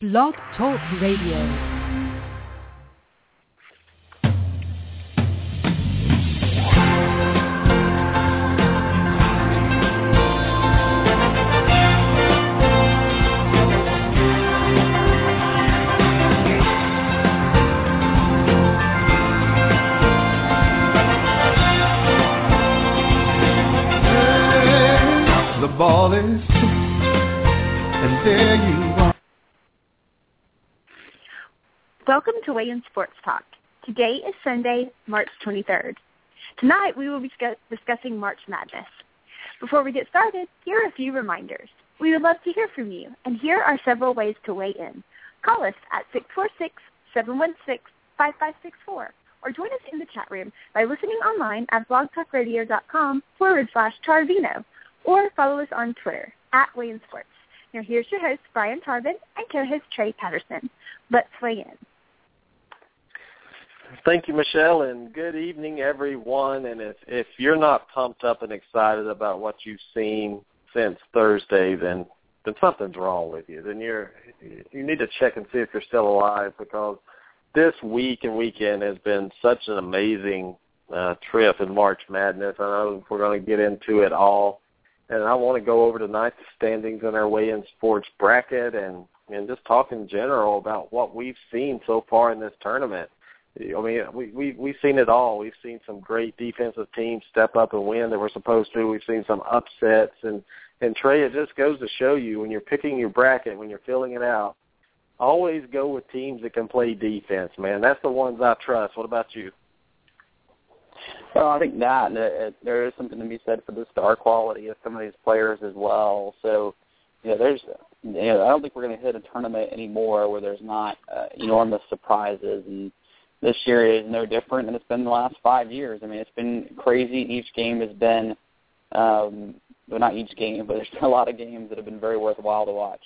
Blog Talk Radio. The ball is and there you are. Welcome to In Sports Talk. Today is Sunday, March 23rd. Tonight we will be discussing March Madness. Before we get started, here are a few reminders. We would love to hear from you, and here are several ways to weigh in. Call us at 646-716-5564 or join us in the chat room by listening online at blogtalkradio.com forward slash Tarvino or follow us on Twitter at In Sports. Now here's your host, Brian Tarvin, and co-host Trey Patterson. Let's weigh in. Thank you, Michelle, and good evening, everyone. And if if you're not pumped up and excited about what you've seen since Thursday, then then something's wrong with you. Then you're you need to check and see if you're still alive because this week and weekend has been such an amazing uh, trip in March Madness. I know we're going to get into it all, and I want to go over tonight's standings in our weigh in sports bracket and and just talk in general about what we've seen so far in this tournament. I mean, we, we, we've seen it all. We've seen some great defensive teams step up and win that we're supposed to. We've seen some upsets. And, and Trey, it just goes to show you when you're picking your bracket, when you're filling it out, always go with teams that can play defense, man. That's the ones I trust. What about you? Well, I think that uh, there is something to be said for the star quality of some of these players as well. So, you know, there's, you know, I don't think we're going to hit a tournament anymore where there's not uh, enormous surprises, and this year is no different than it's been the last five years. I mean, it's been crazy. Each game has been, um, well, not each game, but there's been a lot of games that have been very worthwhile to watch.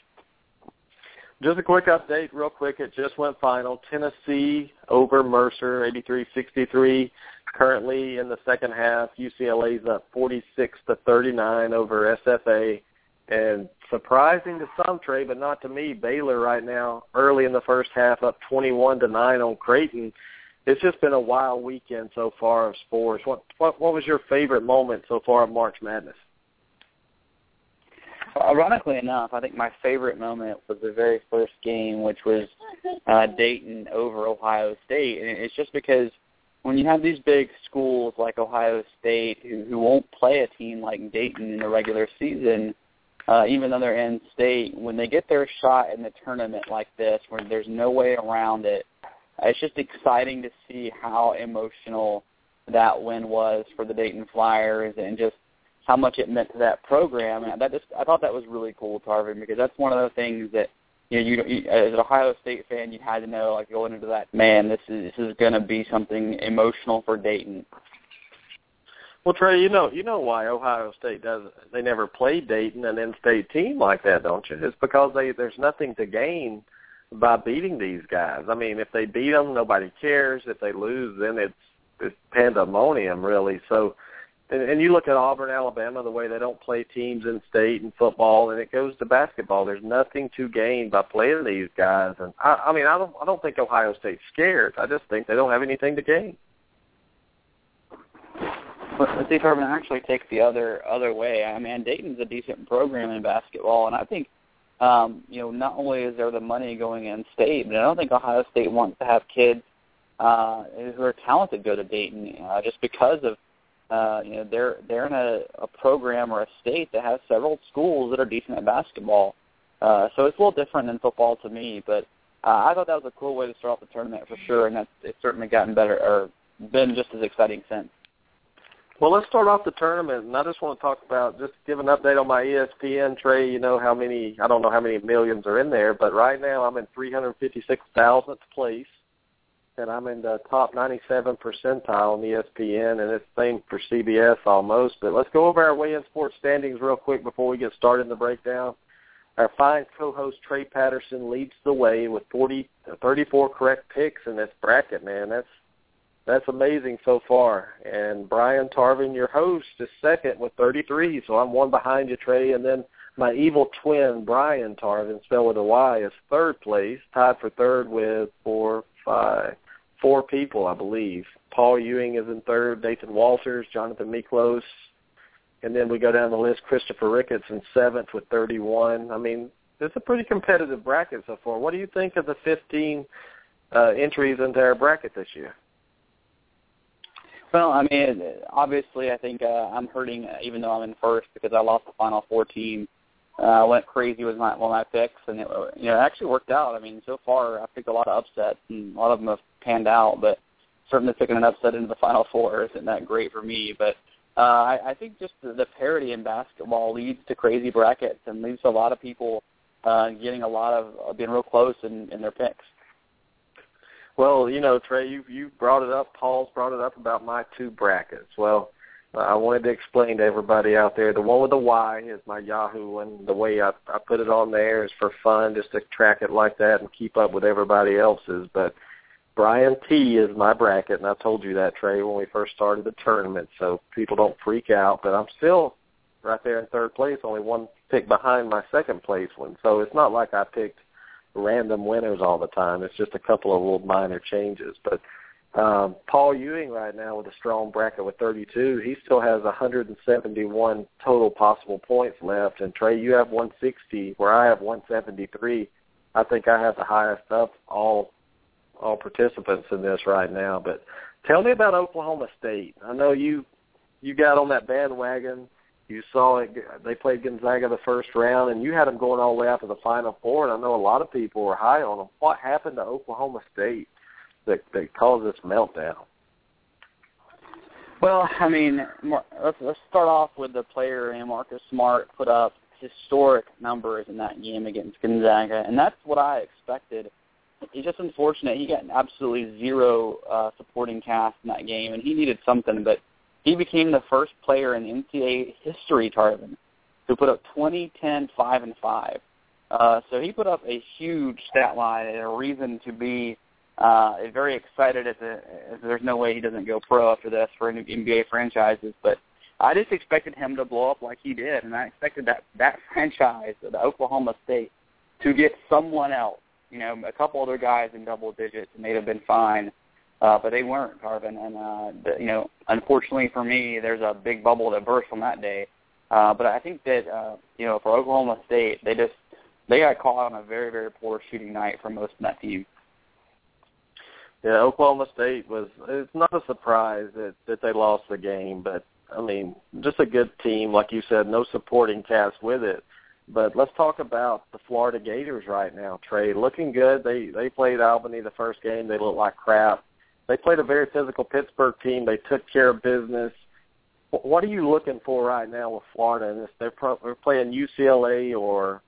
Just a quick update, real quick. It just went final. Tennessee over Mercer, 83-63. Currently in the second half, UCLA's up 46 to 39 over SFA. And surprising to some, Trey, but not to me, Baylor right now, early in the first half, up 21 to 9 on Creighton. It's just been a wild weekend so far of sports. What what, what was your favorite moment so far of March Madness? Ironically enough, I think my favorite moment was the very first game, which was uh, Dayton over Ohio State, and it's just because when you have these big schools like Ohio State who who won't play a team like Dayton in the regular season, uh, even though they're in state, when they get their shot in the tournament like this, where there's no way around it, it's just exciting to see how emotional that win was for the Dayton Flyers and just how much it meant to that program. And that just I thought that was really cool, Tarvin, because that's one of the things that you know, you, you as an Ohio State fan, you had to know, like going into that, man, this is this is going to be something emotional for Dayton. Well, Trey, you know, you know why Ohio State does They never played Dayton, an in-state team like that, don't you? It's because they there's nothing to gain by beating these guys. I mean, if they beat them, nobody cares. If they lose, then it's it's pandemonium, really. So, and, and you look at Auburn, Alabama, the way they don't play teams in state and football, and it goes to basketball. There's nothing to gain by playing these guys. And I, I mean, I don't I don't think Ohio State's scared. I just think they don't have anything to gain. See, Tarvin, actually take the other other way. I mean, Dayton's a decent program in basketball, and I think um, you know not only is there the money going in state, but I don't think Ohio State wants to have kids uh, who are talented go to Dayton uh, just because of uh, you know they're they're in a, a program or a state that has several schools that are decent at basketball. Uh, so it's a little different than football to me, but uh, I thought that was a cool way to start off the tournament for sure, and that's it's certainly gotten better or been just as exciting since. Well, let's start off the tournament, and I just want to talk about just give an update on my ESPN Trey. You know how many? I don't know how many millions are in there, but right now I'm in 356,000th place, and I'm in the top 97 percentile on ESPN, and it's same for CBS almost. But let's go over our weigh-in sports standings real quick before we get started in the breakdown. Our fine co-host Trey Patterson leads the way with 40, 34 correct picks in this bracket. Man, that's that's amazing so far. And Brian Tarvin, your host, is second with 33. So I'm one behind you, Trey. And then my evil twin Brian Tarvin, spelled with a Y, is third place, tied for third with four, five, four people, I believe. Paul Ewing is in third, Nathan Walters, Jonathan Miklos, and then we go down the list. Christopher Ricketts in seventh with 31. I mean, it's a pretty competitive bracket so far. What do you think of the 15 uh, entries into our bracket this year? Well, I mean, obviously, I think uh, I'm hurting, uh, even though I'm in first, because I lost the final four team. Uh, I went crazy with my of my picks, and it, you know, it actually worked out. I mean, so far I've picked a lot of upsets, and a lot of them have panned out. But certainly picking an upset into the final four isn't that great for me. But uh, I, I think just the, the parity in basketball leads to crazy brackets and leads to a lot of people uh, getting a lot of uh, being real close in, in their picks. Well, you know, Trey, you you brought it up. Paul's brought it up about my two brackets. Well, uh, I wanted to explain to everybody out there. The one with the Y is my Yahoo one. The way I I put it on there is for fun, just to track it like that and keep up with everybody else's. But Brian T is my bracket, and I told you that Trey when we first started the tournament, so people don't freak out. But I'm still right there in third place, only one pick behind my second place one. So it's not like I picked random winners all the time. It's just a couple of little minor changes. But um, Paul Ewing right now with a strong bracket with 32, he still has 171 total possible points left. And Trey, you have 160, where I have 173. I think I have the highest of all all participants in this right now. But tell me about Oklahoma State. I know you you got on that bandwagon you saw it. They played Gonzaga the first round, and you had them going all the way out to the Final Four. And I know a lot of people were high on them. What happened to Oklahoma State that that caused this meltdown? Well, I mean, let's let's start off with the player. And Marcus Smart put up historic numbers in that game against Gonzaga, and that's what I expected. It's just unfortunate he got absolutely zero uh, supporting cast in that game, and he needed something, but he became the first player in NCAA history, Tarvin, who put up 20, 10, 5, and 5. Uh, so he put up a huge stat line and a reason to be uh, very excited at the. As there's no way he doesn't go pro after this for NBA franchises, but I just expected him to blow up like he did, and I expected that that franchise, the Oklahoma State, to get someone else. You know, a couple other guys in double digits, and they'd have been fine uh, but they weren't Tarvin. And uh, the, you know, unfortunately for me, there's a big bubble that burst on that day. Uh, but I think that uh, you know, for Oklahoma State, they just they got caught on a very very poor shooting night for most of that team. Yeah, Oklahoma State was. It's not a surprise that that they lost the game, but I mean, just a good team, like you said, no supporting cast with it. But let's talk about the Florida Gators right now, Trey. Looking good. They they played Albany the first game. They looked like crap. They played a very physical Pittsburgh team. They took care of business. What are you looking for right now with Florida? And they're, pro- they're playing UCLA or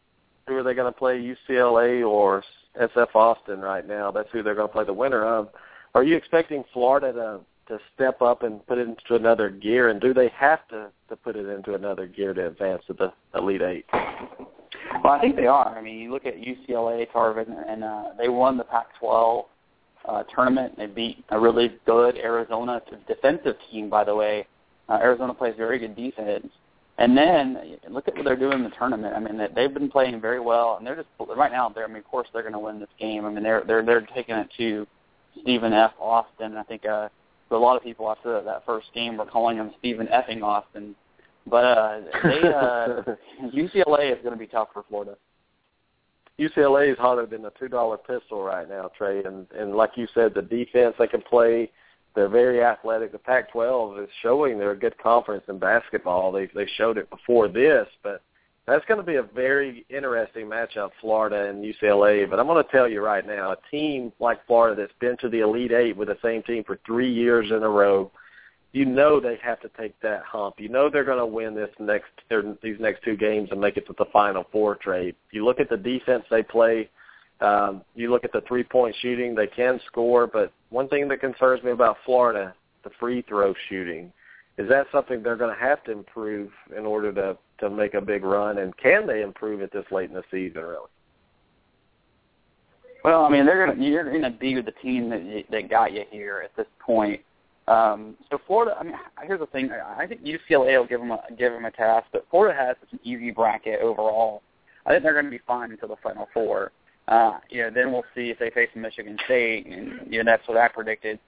who are they going to play? UCLA or SF Austin right now? That's who they're going to play the winner of. Are you expecting Florida to to step up and put it into another gear? And do they have to to put it into another gear to advance to the Elite Eight? Well, I think they are. I mean, you look at UCLA, Tarvin, and uh, they won the Pac-12 uh, tournament. They beat a really good Arizona defensive team, by the way. Uh, Arizona plays very good defense. And then look at what they're doing in the tournament. I mean, they've been playing very well, and they're just right now. They're, I mean, of course, they're going to win this game. I mean, they're they're they're taking it to Stephen F. Austin. I think uh, a lot of people after that first game were calling him Stephen Effing Austin. But uh, they uh, UCLA is going to be tough for Florida. UCLA is hotter than a two dollar pistol right now, Trey. And and like you said, the defense they can play. They're very athletic. The Pac-12 is showing they're a good conference in basketball. They they showed it before this, but that's going to be a very interesting matchup, Florida and UCLA. But I'm going to tell you right now, a team like Florida that's been to the Elite Eight with the same team for three years in a row you know they have to take that hump. You know they're going to win this next or these next two games and make it to the final four Trey. You look at the defense they play. Um, you look at the three-point shooting; they can score. But one thing that concerns me about Florida, the free throw shooting, is that something they're going to have to improve in order to to make a big run. And can they improve it this late in the season? Really? Well, I mean, they're gonna you're gonna be with the team that that got you here at this point Um, so Florida, I mean, here's the thing. I think UCLA will give them a, give them a task, but Florida has such an easy bracket overall. I think they're going to be fine until the Final Four. Uh, you know, then we'll see if they face Michigan State, and you know that's what I predicted.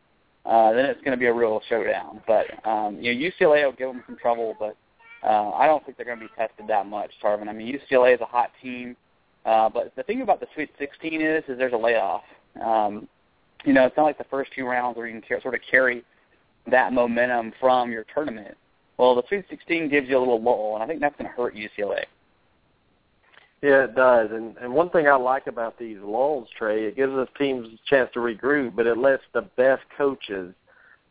Uh, then it's going to be a real showdown. But um, you know, UCLA will give them some trouble, but uh, I don't think they're going to be tested that much, Tarvin. I mean, UCLA is a hot team, uh, but the thing about the Sweet 16 is, is there's a layoff. Um, you know, it's not like the first two rounds where you can sort of carry that momentum from your tournament. Well, the Sweet 16 gives you a little lull, and I think that's going to hurt UCLA. Yeah, it does. And and one thing I like about these lulls, Trey, it gives us teams a chance to regroup, but it lets the best coaches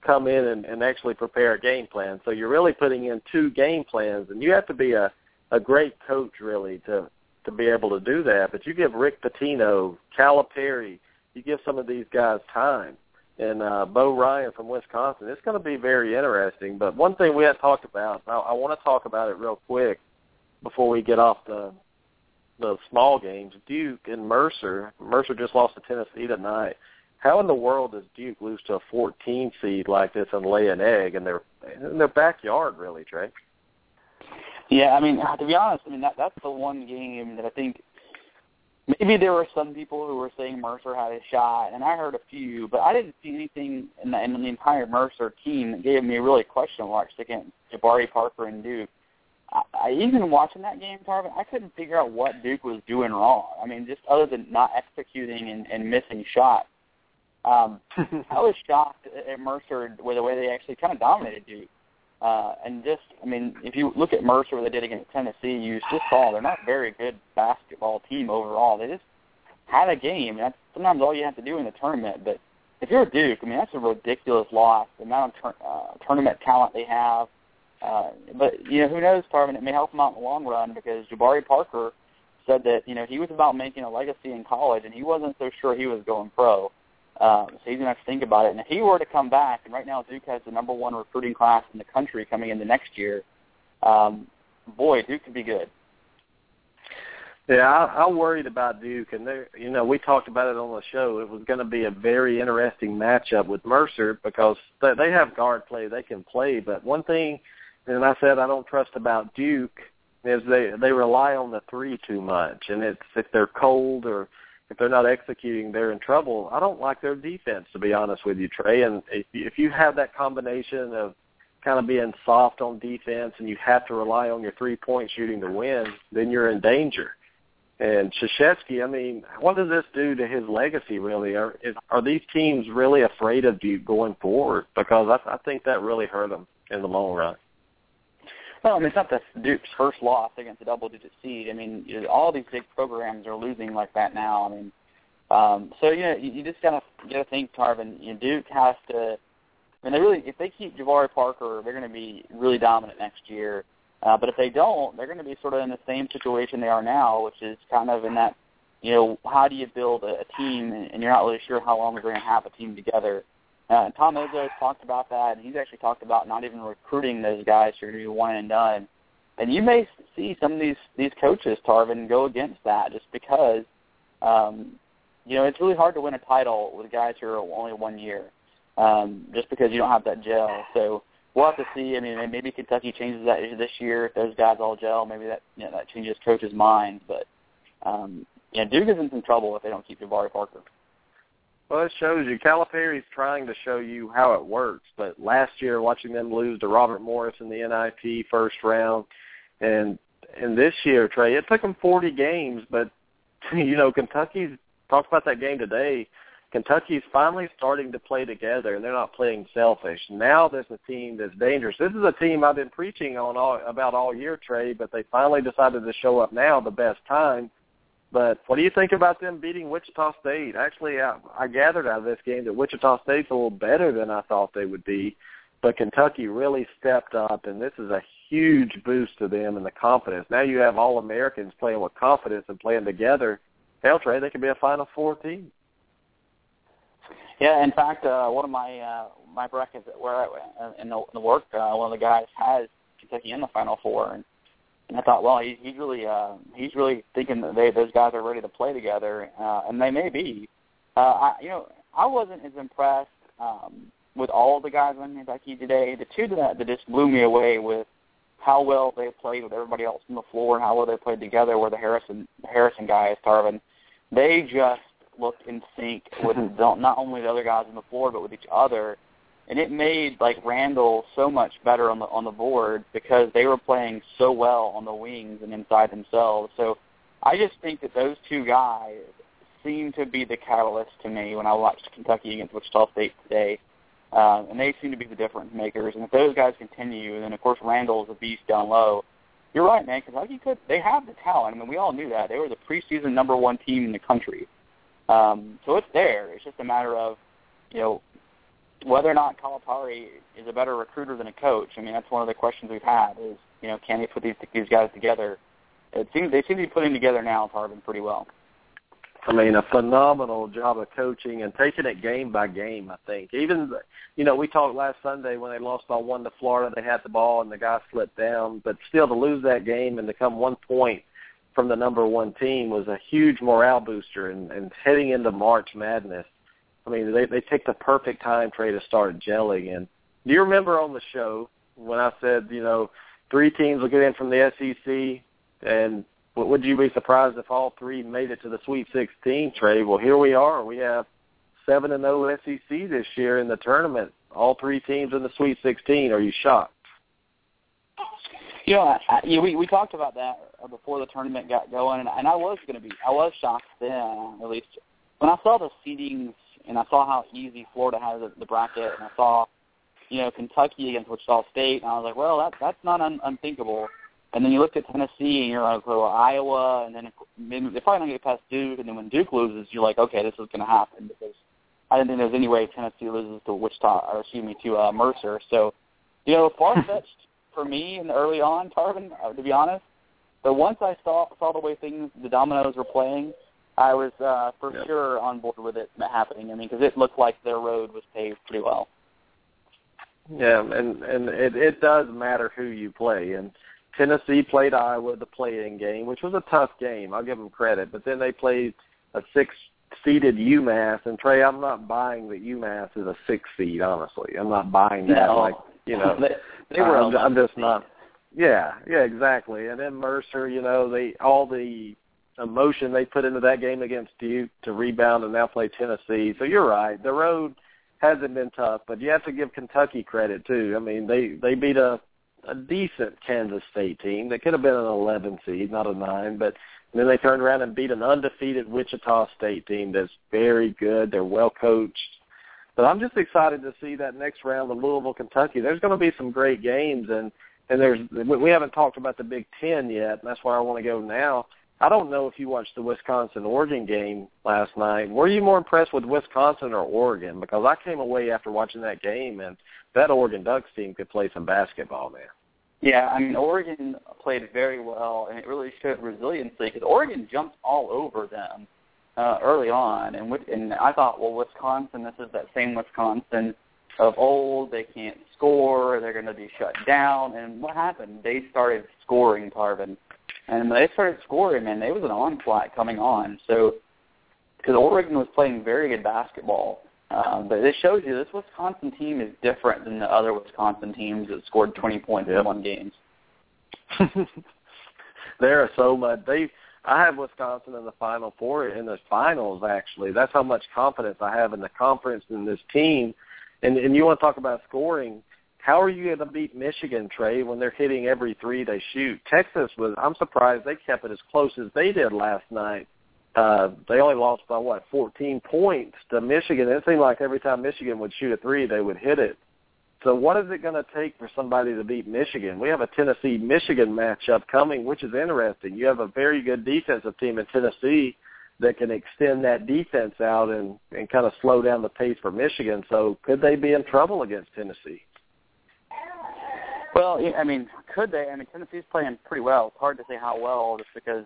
come in and, and actually prepare a game plan. So you're really putting in two game plans, and you have to be a a great coach really to to be able to do that. But you give Rick Pitino, Calipari, you give some of these guys time, and uh, Bo Ryan from Wisconsin. It's going to be very interesting. But one thing we had talked about, I, I want to talk about it real quick before we get off the the small games. Duke and Mercer. Mercer just lost to Tennessee tonight. How in the world does Duke lose to a 14 seed like this and lay an egg in their in their backyard? Really, Trey. Yeah, I mean, to be honest, I mean that that's the one game that I think maybe there were some people who were saying Mercer had a shot, and I heard a few, but I didn't see anything in the, in the entire Mercer team that gave me really question marks against Jabari Parker and Duke. I, I even watching that game, Tarvin, I couldn't figure out what Duke was doing wrong. I mean, just other than not executing and, and missing shots. Um, I was shocked at Mercer with the way they actually kind of dominated Duke. Uh, and just, I mean, if you look at Mercer, what they did against Tennessee, you just saw they're not a very good basketball team overall. They just had a game. That's sometimes all you have to do in the tournament. But if you're Duke, I mean, that's a ridiculous loss. The amount of tur- uh, tournament talent they have. Uh, but you know, who knows, Tarvin? It may help them out in the long run because Jabari Parker said that you know he was about making a legacy in college, and he wasn't so sure he was going pro. Um, so he's going to have to think about it. And if he were to come back, and right now Duke has the number one recruiting class in the country coming into next year, um, boy, Duke could be good. Yeah, I, I'm worried about Duke, and they, you know, we talked about it on the show. It was going to be a very interesting matchup with Mercer because they, they have guard play; they can play. But one thing, and I said I don't trust about Duke is they they rely on the three too much, and it's if they're cold or if they're not executing, they're in trouble. I don't like their defense, to be honest with you, Trey. And if you, you have that combination of kind of being soft on defense and you have to rely on your three-point shooting to win, then you're in danger. And Krzyzewski, I mean, what does this do to his legacy? Really, are is, are these teams really afraid of Duke going forward? Because I, I think that really hurt them in the long run. Well, I mean, it's not the Duke's first loss against a double-digit seed. I mean, you know, all these big programs are losing like that now. I mean, um, so you know, you, you just gotta gotta think, Tarvin. You know, Duke has to. I mean, they really, if they keep Jabari Parker, they're going to be really dominant next year. Uh, but if they don't, they're going to be sort of in the same situation they are now, which is kind of in that, you know, how do you build a, a team, and, and you're not really sure how long they're going to have a team together. Uh, Tom Izzo talked about that, and he's actually talked about not even recruiting those guys who are one and done. And you may see some of these these coaches, Tarvin, go against that just because, um, you know, it's really hard to win a title with guys who are only one year, um, just because you don't have that gel. So we'll have to see. I mean, maybe Kentucky changes that this year if those guys all gel. Maybe that you know, that changes coaches' minds. But um, yeah, Duke is in some trouble if they don't keep Jabari Parker. Well, it shows you. Calipari's trying to show you how it works. But last year, watching them lose to Robert Morris in the NIT first round, and and this year, Trey, it took them 40 games. But you know, Kentucky's talked about that game today. Kentucky's finally starting to play together, and they're not playing selfish. Now there's a team that's dangerous. This is a team I've been preaching on all, about all year, Trey, but they finally decided to show up now, the best time. But what do you think about them beating Wichita State? Actually, I, I gathered out of this game that Wichita State's a little better than I thought they would be, but Kentucky really stepped up, and this is a huge boost to them and the confidence. Now you have all Americans playing with confidence and playing together. Hell, Trey, they could be a Final Four team. Yeah, in fact, uh, one of my uh, my brackets where I, in the, in the work, uh, one of the guys has Kentucky in the Final Four, and and I thought, well, he, he's really uh, he's really thinking that they those guys are ready to play together, uh, and they may be. Uh, I, you know, I wasn't as impressed um, with all the guys on Kentucky today. The two that that just blew me away with how well they played with everybody else on the floor and how well they played together were the Harrison Harrison guys, Tarvin. They just looked in sync with not only the other guys on the floor but with each other and it made like Randle so much better on the on the board because they were playing so well on the wings and inside themselves. So I just think that those two guys seem to be the catalyst to me when I watched Kentucky against Wichita State today. Uh, and they seem to be the difference makers. And if those guys continue, then of course Randle is a beast down low. You're right, man. Kentucky could. They have the talent. I mean, we all knew that. They were the preseason number one team in the country. Um, so it's there. It's just a matter of, you know, whether or not Calipari is a better recruiter than a coach, I mean that's one of the questions we've had is you know can he put these these guys together? It seems they seem to be putting together now Tarvin pretty well. I mean, a phenomenal job of coaching and taking it game by game. I think even you know we talked last Sunday when they lost by one to Florida, they had the ball and the guy slipped down, but still to lose that game and to come one point from the number one team was a huge morale booster. And, and heading into March Madness, I mean, they they take the perfect time Trey to start gelling. And do you remember on the show when I said, you know, three teams will get in from the SEC, and would you be surprised if all three made it to the Sweet 16, Trey? Well, here we are. We have seven and oh zero SEC this year in the tournament. All three teams in the Sweet 16. Are you shocked? I, you know, we we talked about that uh, before the tournament got going, and, and I was going to be, I was shocked then, at least when I saw the seedings and I saw how easy Florida has the, the bracket, and I saw, you know, Kentucky against Wichita State, and I was like, well, that that's not un- unthinkable. And then you look at Tennessee, and you're like, well, Iowa, and then maybe they're probably not going to get past Duke, and then when Duke loses, you're like, okay, this is going to happen because I didn't think there was any way Tennessee loses to Wichita, or excuse me, to uh, Mercer. So, you know, far fetched for me in the early on, Tarvin, uh, to be honest. But once I saw saw the way things, the dominoes were playing, I was uh, for yep. sure on board with it happening. I mean, because it looked like their road was paved pretty well. Yeah, and and it it does matter who you play. And Tennessee played Iowa the play-in game, which was a tough game. I'll give them credit. But then they played a six-seeded UMass, and Trey, I'm not buying that UMass is a six seed. Honestly, I'm not buying that. No. Like you know, they, they were. I'm, I'm just not. Yeah, yeah, exactly. And then Mercer, you know, they all the emotion they put into that game against Duke to rebound and now play Tennessee. So you're right. The road hasn't been tough, but you have to give Kentucky credit too. I mean, they they beat a a decent Kansas State team. They could have been an 11 seed, not a 9, but then they turned around and beat an undefeated Wichita State team that's very good. They're well coached. But I'm just excited to see that next round of Louisville, Kentucky. There's going to be some great games, and and there's we haven't talked about the Big Ten yet. And that's where I want to go now. I don't know if you watched the Wisconsin Oregon game last night. Were you more impressed with Wisconsin or Oregon? Because I came away after watching that game and that Oregon Ducks team could play some basketball, man. Yeah, I mean Oregon played very well, and it really showed resiliency because Oregon jumped all over them uh, early on, and and I thought, well, Wisconsin, this is that same Wisconsin of old. They can't score; they're going to be shut down. And what happened? They started scoring, Tarvin and they started scoring, man, they was an onslaught coming on. So, because Oregon was playing very good basketball, um, but it shows you this Wisconsin team is different than the other Wisconsin teams that scored 20 points yep. in one game. there are so much. They, I have Wisconsin in the final four in the finals. Actually, that's how much confidence I have in the conference and this team. And and you want to talk about scoring? How are you going to beat Michigan, Trey, when they're hitting every three they shoot? Texas was. I'm surprised they kept it as close as they did last night. Uh, they only lost by what 14 points to Michigan. It seemed like every time Michigan would shoot a three, they would hit it. So what is it going to take for somebody to beat Michigan? We have a Tennessee-Michigan matchup coming, which is interesting. You have a very good defensive team in Tennessee that can extend that defense out and, and kind of slow down the pace for Michigan. So could they be in trouble against Tennessee? Well, I mean, could they? I mean, Tennessee's playing pretty well. It's hard to say how well just because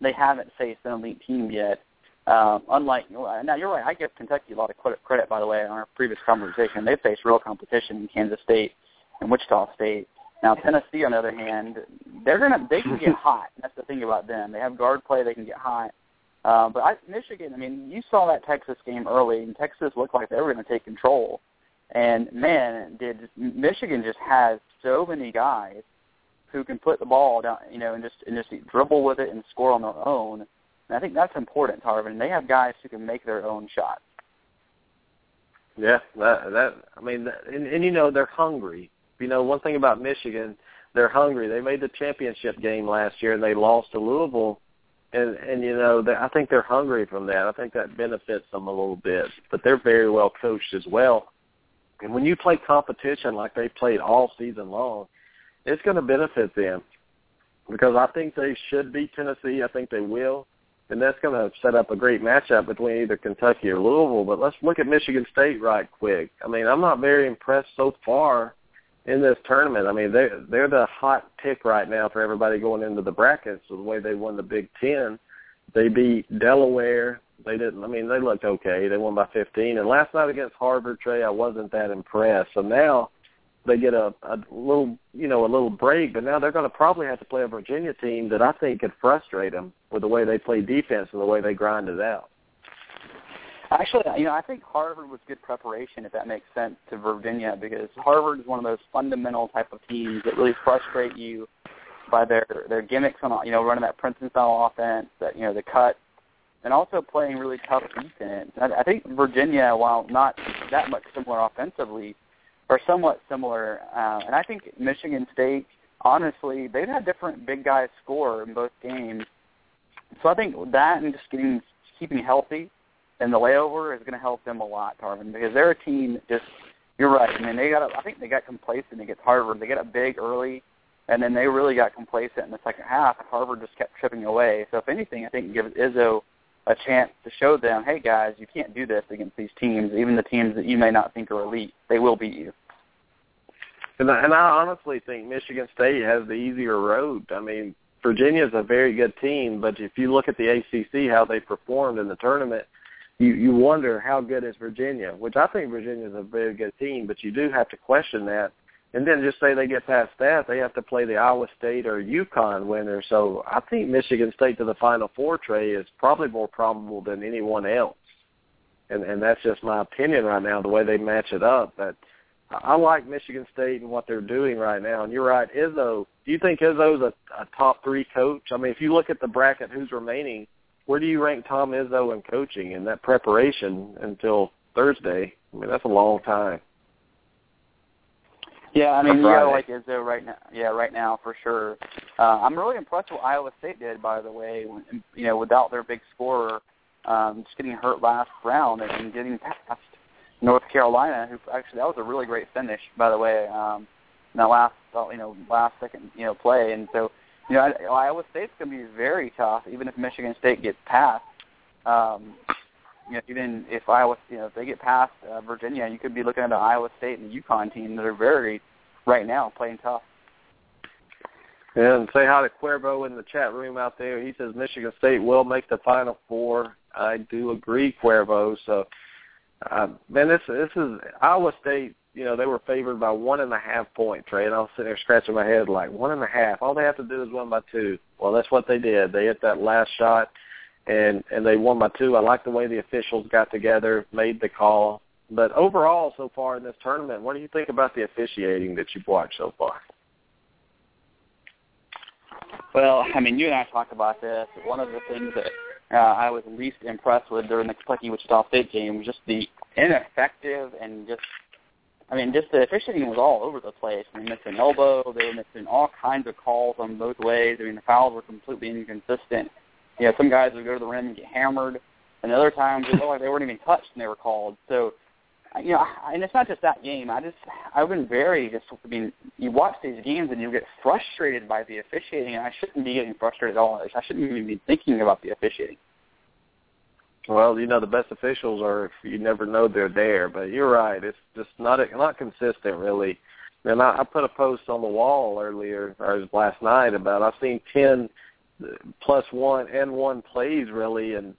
they haven't faced an elite team yet. Um, unlike now, you're right. I give Kentucky a lot of credit, credit, by the way, on our previous conversation. They faced real competition in Kansas State and Wichita State. Now, Tennessee, on the other hand, they're gonna they can get hot. That's the thing about them. They have guard play. They can get hot. Uh, but I, Michigan, I mean, you saw that Texas game early, and Texas looked like they were going to take control. And man, did Michigan just has so many guys who can put the ball down, you know, and just and just dribble with it and score on their own. And I think that's important, Tarvin. They have guys who can make their own shots. Yeah, that that I mean, and, and you know they're hungry. You know, one thing about Michigan, they're hungry. They made the championship game last year and they lost to Louisville, and and you know they, I think they're hungry from that. I think that benefits them a little bit. But they're very well coached as well. And when you play competition like they played all season long, it's going to benefit them because I think they should beat Tennessee. I think they will and that's going to set up a great matchup between either Kentucky or Louisville. But let's look at Michigan State right quick. I mean, I'm not very impressed so far in this tournament. I mean, they're, they're the hot pick right now for everybody going into the brackets. The way they won the Big Ten, they beat Delaware. They didn't. I mean, they looked okay. They won by 15. And last night against Harvard, Trey, I wasn't that impressed. So now they get a, a little, you know, a little break, but now they're going to probably have to play a Virginia team that I think could frustrate them with the way they play defense and the way they grind it out. Actually, you know, I think Harvard was good preparation, if that makes sense, to Virginia because Harvard is one of those fundamental type of teams that really frustrate you by their their gimmicks on, you know, running that Princeton style offense, that you know, the cut, and also playing really tough defense. I, I think Virginia, while not that much similar offensively, are somewhat similar. Uh, and I think Michigan State, honestly, they've had different big guys score in both games. So I think that and just getting keeping healthy and the layover is going to help them a lot, Tarvin, because they're a team just you're right. I mean, they got I think they got complacent against Harvard. They got up big early, and then they really got complacent in the second half. Harvard just kept chipping away. So if anything, I think give Izzo a chance to show them, hey guys, you can't do this against these teams, even the teams that you may not think are elite. They will beat you. And I, and I honestly think Michigan State has the easier road. I mean, Virginia is a very good team, but if you look at the ACC, how they performed in the tournament, you you wonder how good is Virginia, which I think Virginia is a very good team, but you do have to question that and then just say they get past that, they have to play the Iowa State or UConn winner. So I think Michigan State to the Final Four, Trey, is probably more probable than anyone else. And and that's just my opinion right now, the way they match it up. But I like Michigan State and what they're doing right now. And you're right, Izzo. Do you think Izzo's a, a top three coach? I mean, if you look at the bracket, who's remaining? Where do you rank Tom Izzo in coaching and that preparation until Thursday? I mean, that's a long time. Yeah, I mean, yeah, like Izzo right now. Yeah, right now for sure. Uh, I'm really impressed with what Iowa State did, by the way. When, you know, without their big scorer, um, just getting hurt last round and getting past North Carolina, who actually that was a really great finish, by the way. Um, in that last, you know, last second, you know, play, and so, you know, Iowa State's going to be very tough, even if Michigan State gets past. Um, you know, even if Iowa, you know, if they get past uh, Virginia, you could be looking at the Iowa State and the UConn team that are very, right now, playing tough. And say hi to Cuervo in the chat room out there. He says Michigan State will make the Final Four. I do agree, Cuervo. So, uh, man, this this is Iowa State. You know, they were favored by one and a half point Trey. I was sitting there scratching my head like one and a half. All they have to do is win by two. Well, that's what they did. They hit that last shot and and they won by two. I like the way the officials got together, made the call. But overall, so far in this tournament, what do you think about the officiating that you've watched so far? Well, I mean, you and I talked about this. One of the things that uh, I was least impressed with during the Kentucky Wichita State game was just the ineffective and just, I mean, just the officiating was all over the place. I mean, missing elbow, they were missing all kinds of calls on both ways. I mean, the fouls were completely inconsistent you know, some guys would go to the rim and get hammered, and other times it looked like they weren't even touched and they were called. So, you know, and it's not just that game. I just, I've been very just, I mean, you watch these games and you get frustrated by the officiating, and I shouldn't be getting frustrated at all. I shouldn't even be thinking about the officiating. Well, you know, the best officials are you never know they're there, but you're right. It's just not not consistent, really. And I, I put a post on the wall earlier, or last night, about I've seen ten plus one and one plays really, and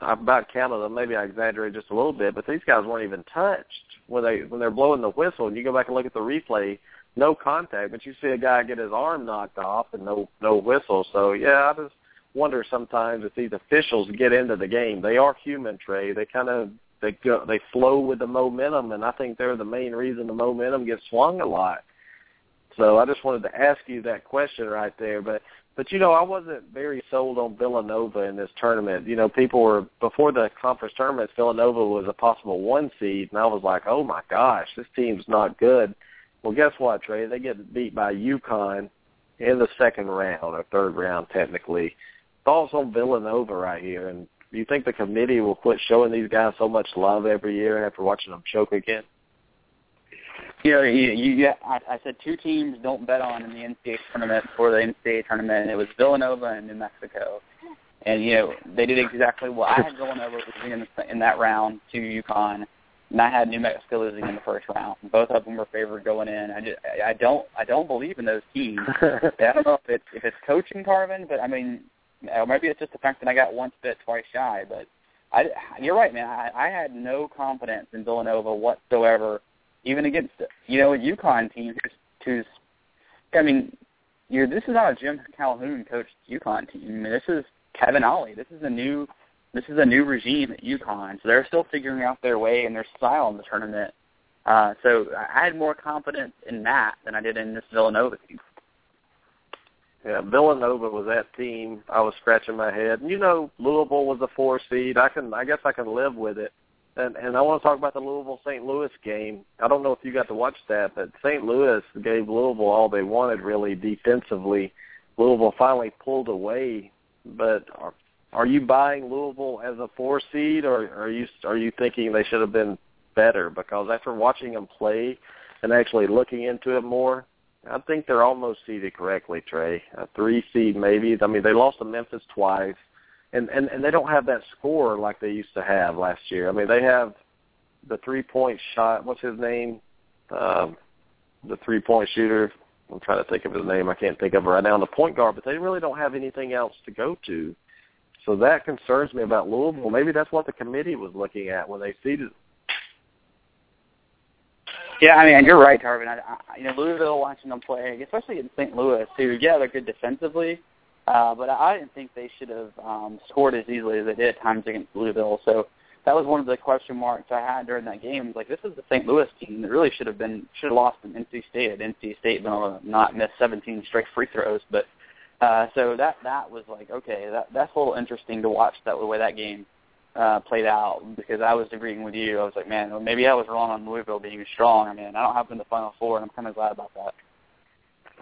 I about counted them. Maybe I exaggerated just a little bit, but these guys weren't even touched when they when they're blowing the whistle. And you go back and look at the replay, no contact, but you see a guy get his arm knocked off and no no whistle. So yeah, I just wonder sometimes if these officials get into the game. They are human, Trey. They kind of they go they flow with the momentum, and I think they're the main reason the momentum gets swung a lot. So I just wanted to ask you that question right there, but but you know I wasn't very sold on Villanova in this tournament. You know, people were before the conference tournament. Villanova was a possible one seed, and I was like, oh my gosh, this team's not good. Well, guess what, Trey? They get beat by UConn in the second round or third round, technically. Thoughts on Villanova right here, and do you think the committee will quit showing these guys so much love every year after watching them choke again? You know, you, you, I, I said two teams don't bet on in the NCAA tournament for the NCAA tournament, and it was Villanova and New Mexico. And you know, they did exactly what I had Villanova losing in, the, in that round to UConn, and I had New Mexico losing in the first round. Both of them were favored going in. I just, I don't, I don't believe in those teams. I don't know if it's if it's coaching Tarvin, but I mean, or maybe it's just the fact that I got once bit, twice shy. But I, you're right, man. I, I had no confidence in Villanova whatsoever, even against you know a UConn team who's, I mean, you're this is not a Jim Calhoun coached UConn team. I mean, this is Kevin Ollie. This is a new this is a new regime at UConn, so they're still figuring out their way and their style in the tournament. Uh, so I had more confidence in that than I did in this Villanova team. Yeah, Villanova was that team. I was scratching my head. You know, Louisville was a four seed. I can, I guess, I can live with it. And and I want to talk about the Louisville St. Louis game. I don't know if you got to watch that, but St. Louis gave Louisville all they wanted really defensively. Louisville finally pulled away, but are, are you buying Louisville as a four seed, or are you are you thinking they should have been better? Because after watching them play and actually looking into it more, I think they're almost seeded correctly, Trey. A three seed maybe. I mean, they lost to Memphis twice, and and and they don't have that score like they used to have last year. I mean, they have the three point shot. What's his name? Um, the three point shooter. I'm trying to think of his name. I can't think of it right now. The point guard, but they really don't have anything else to go to. So that concerns me about Louisville. Maybe that's what the committee was looking at when they seeded yeah, I mean, you're right, Tarvin. I, I, you know, Louisville watching them play, especially in St. Louis, too. Yeah, they're good defensively, uh, but I didn't think they should have um, scored as easily as they did at times against Louisville. So that was one of the question marks I had during that game. Like, this is the St. Louis team that really should have been should have lost in NC State. At NC State, not missed 17 straight free throws, but uh, so that that was like okay, that that's a little interesting to watch that the way that game uh, played out because I was agreeing with you. I was like, man, maybe I was wrong on Louisville being strong. I mean, I don't have them in the Final Four, and I'm kind of glad about that.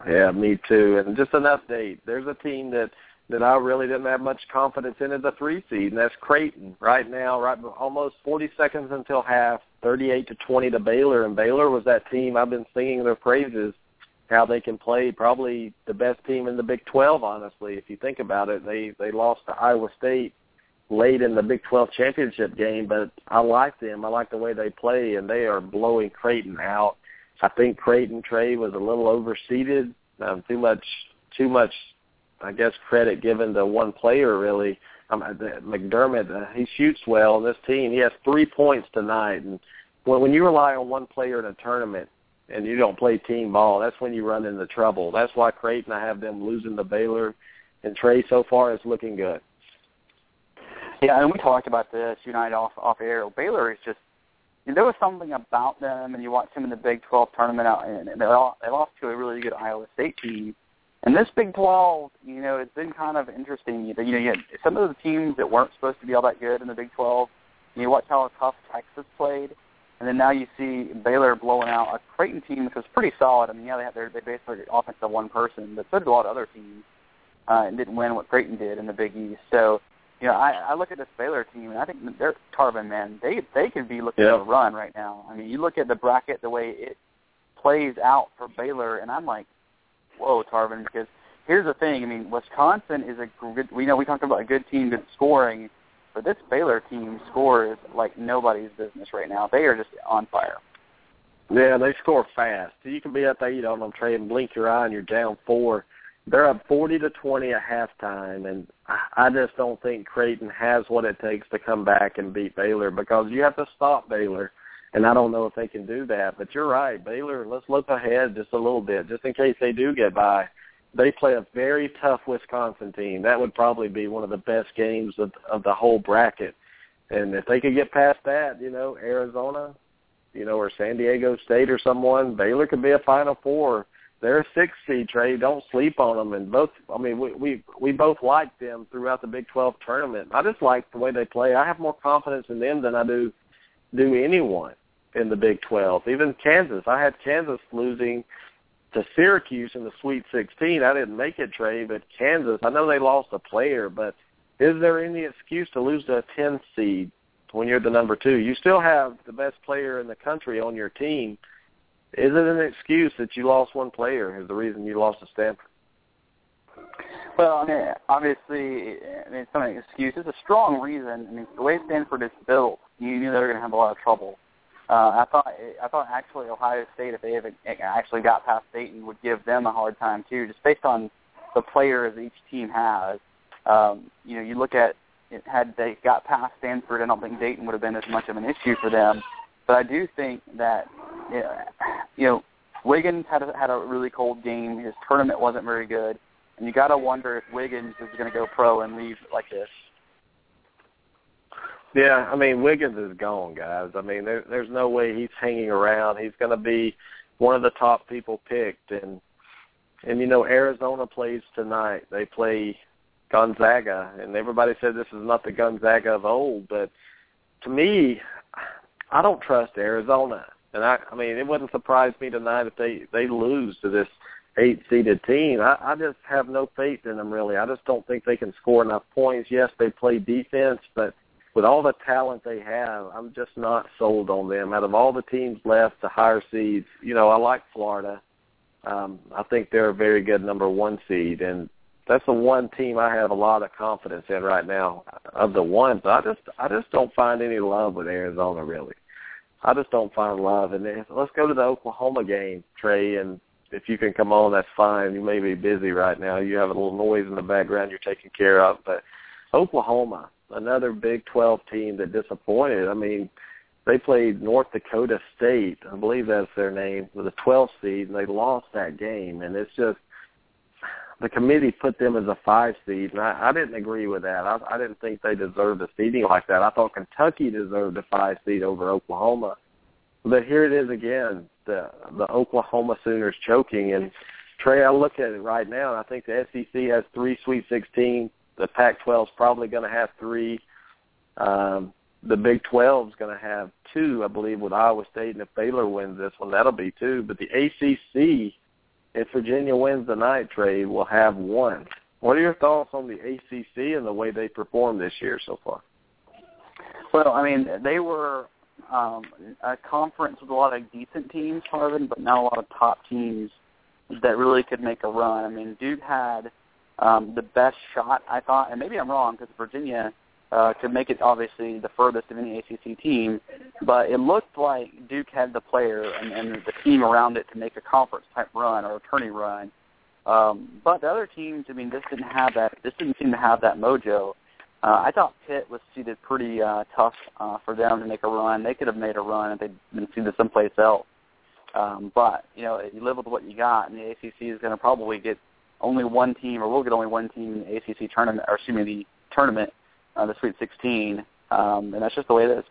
Yeah, me too. And just an update: there's a team that that I really didn't have much confidence in as a three seed, and that's Creighton. Right now, right almost 40 seconds until half, 38 to 20 to Baylor, and Baylor was that team I've been singing their praises. How they can play, probably the best team in the Big 12. Honestly, if you think about it, they they lost to Iowa State late in the Big 12 championship game, but I like them. I like the way they play, and they are blowing Creighton out. I think Creighton Trey was a little overseeded. Um, too much, too much, I guess credit given to one player really. Um, McDermott, uh, he shoots well on this team. He has three points tonight, and when when you rely on one player in a tournament and you don't play team ball, that's when you run into trouble. That's why Creighton, I have them losing to Baylor, and Trey so far is looking good. Yeah, and we talked about this United off off air. Baylor is just there was something about them, and you watch them in the Big 12 tournament out, and they lost, they lost to a really good Iowa State team. And this Big 12, you know, it's been kind of interesting. You know, you had some of the teams that weren't supposed to be all that good in the Big 12. And you watch how tough Texas played, and then now you see Baylor blowing out a Creighton team, which was pretty solid. I mean, yeah, they had their they basically offense of one person, but so did a lot of other teams, uh, and didn't win what Creighton did in the Big East. So you know, I, I look at this Baylor team, and I think they're Tarvin, man. They they could be looking yeah. at a run right now. I mean, you look at the bracket, the way it plays out for Baylor, and I'm like, whoa, Tarvin, because here's the thing. I mean, Wisconsin is a good. We know we talked about a good team, good scoring, but this Baylor team scores like nobody's business right now. They are just on fire. Yeah, they score fast. You can be up there, you know, on trade and blink your eye, and you're down four they're up 40 to 20 at halftime, and I just don't think Creighton has what it takes to come back and beat Baylor because you have to stop Baylor, and I don't know if they can do that. But you're right, Baylor. Let's look ahead just a little bit, just in case they do get by. They play a very tough Wisconsin team. That would probably be one of the best games of, of the whole bracket. And if they could get past that, you know, Arizona, you know, or San Diego State or someone, Baylor could be a Final Four. They're a six seed, Trey. Don't sleep on them. And both, I mean, we we we both liked them throughout the Big 12 tournament. I just like the way they play. I have more confidence in them than I do do anyone in the Big 12. Even Kansas, I had Kansas losing to Syracuse in the Sweet 16. I didn't make it, Trey, but Kansas, I know they lost a player, but is there any excuse to lose to a 10 seed when you're the number two? You still have the best player in the country on your team. Is it an excuse that you lost one player is the reason you lost to Stanford? Well, I mean, obviously, I mean, it's not an excuse. It's a strong reason. I mean, the way Stanford is built, you knew they were going to have a lot of trouble. Uh, I thought I thought actually Ohio State, if they have actually got past Dayton, would give them a hard time too, just based on the players each team has. Um, you know, you look at had they got past Stanford, I don't think Dayton would have been as much of an issue for them. But I do think that you know Wiggins had a, had a really cold game. His tournament wasn't very good, and you got to wonder if Wiggins is going to go pro and leave like this. Yeah, I mean Wiggins is gone, guys. I mean there, there's no way he's hanging around. He's going to be one of the top people picked, and and you know Arizona plays tonight. They play Gonzaga, and everybody said this is not the Gonzaga of old, but to me, I don't trust Arizona. And I, I mean, it wouldn't surprise me tonight if they they lose to this eight-seeded team. I, I just have no faith in them, really. I just don't think they can score enough points. Yes, they play defense, but with all the talent they have, I'm just not sold on them. Out of all the teams left, the higher seeds, you know, I like Florida. Um, I think they're a very good number one seed, and that's the one team I have a lot of confidence in right now. Of the ones, I just I just don't find any love with Arizona really. I just don't find love. And let's go to the Oklahoma game, Trey. And if you can come on, that's fine. You may be busy right now. You have a little noise in the background you're taking care of, but Oklahoma, another Big 12 team that disappointed. I mean, they played North Dakota State, I believe that's their name, with a 12 seed, and they lost that game. And it's just the committee put them as a five seed, and I, I didn't agree with that. I, I didn't think they deserved a seeding like that. I thought Kentucky deserved a five seed over Oklahoma. But here it is again, the the Oklahoma Sooners choking. And Trey, I look at it right now, and I think the SEC has three Sweet 16 the Pac-12 is probably going to have three. Um, the Big 12 is going to have two, I believe, with Iowa State, and if Baylor wins this one, that'll be two. But the ACC, if Virginia wins the night Trey, will have one. What are your thoughts on the ACC and the way they performed this year so far? Well, I mean, they were um, a conference with a lot of decent teams, Tarvin, but not a lot of top teams that really could make a run. I mean, Duke had um, the best shot, I thought, and maybe I'm wrong because Virginia uh, could make it obviously the furthest of any ACC team, but it looked like Duke had the player and, and the team around it to make a conference type run or a tourney run. Um, but the other teams, I mean, this didn't have that. This didn't seem to have that mojo. Uh, I thought Pitt was seeded pretty uh, tough uh, for them to make a run. They could have made a run if they'd been seeded someplace else. Um, but you know, you live with what you got, and the ACC is going to probably get only one team, or we'll get only one team in the ACC tournament, or excuse me, the tournament, uh, the Sweet 16, um, and that's just the way it is.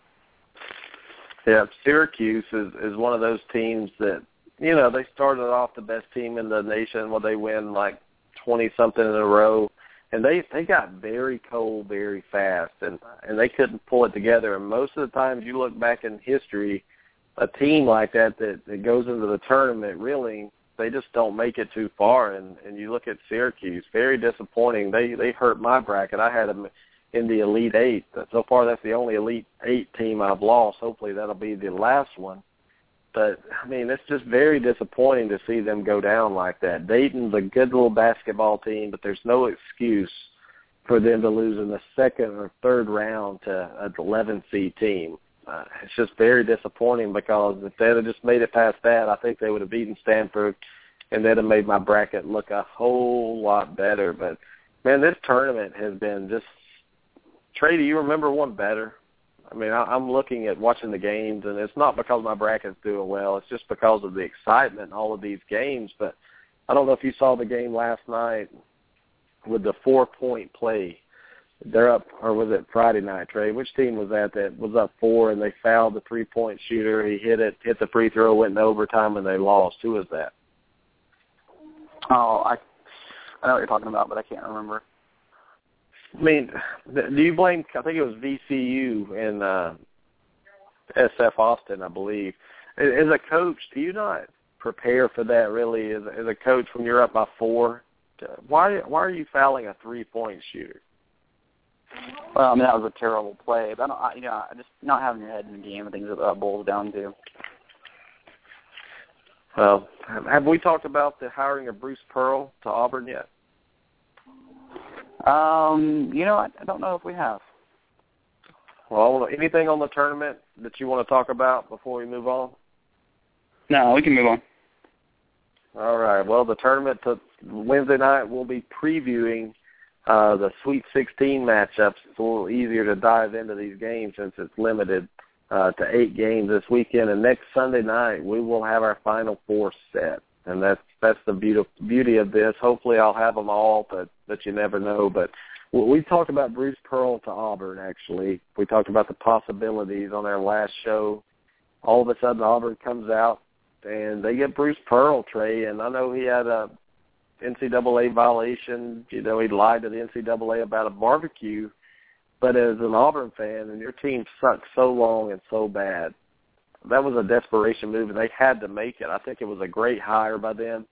Yeah, Syracuse is is one of those teams that you know they started off the best team in the nation. Well, they win like twenty something in a row, and they they got very cold very fast, and and they couldn't pull it together. And most of the times you look back in history, a team like that that, that goes into the tournament really they just don't make it too far. And and you look at Syracuse, very disappointing. They they hurt my bracket. I had them in the Elite Eight. So far, that's the only Elite Eight team I've lost. Hopefully, that'll be the last one. But I mean, it's just very disappointing to see them go down like that. Dayton's a good little basketball team, but there's no excuse for them to lose in the second or third round to an 11 seed team uh, it's just very disappointing because if they'd have just made it past that, I think they would have beaten Stanford, and they'd have made my bracket look a whole lot better. But man, this tournament has been just. Trey, do you remember one better? I mean, I, I'm looking at watching the games, and it's not because my bracket's doing well. It's just because of the excitement in all of these games. But I don't know if you saw the game last night with the four-point play they're up, or was it Friday night, Trey? Which team was that that was up four and they fouled the three point shooter? He hit it, hit the free throw, went in overtime, and they lost. Who was that? Oh, I I know what you're talking about, but I can't remember. I mean, do you blame? I think it was VCU and uh, SF Austin, I believe. As a coach, do you not prepare for that really? As a, as a coach, when you're up by four, why why are you fouling a three point shooter? Well, I mean that was a terrible play, but I don't, I, you know, just not having your head in the game. I think is what that boils down to. Well, have we talked about the hiring of Bruce Pearl to Auburn yet? Um, you know, I, I don't know if we have. Well, anything on the tournament that you want to talk about before we move on? No, we can move on. All right. Well, the tournament to Wednesday night we'll be previewing uh, the Sweet 16 matchups. It's a little easier to dive into these games since it's limited uh, to eight games this weekend. And next Sunday night we will have our Final Four set, and that's that's the beauty of this. Hopefully, I'll have them all, but but you never know. But we talked about Bruce Pearl to Auburn. Actually, we talked about the possibilities on our last show. All of a sudden, Auburn comes out and they get Bruce Pearl, Trey, and I know he had a NCAA violation. You know, he lied to the NCAA about a barbecue. But as an Auburn fan, and your team sucked so long and so bad, that was a desperation move, and they had to make it. I think it was a great hire by them,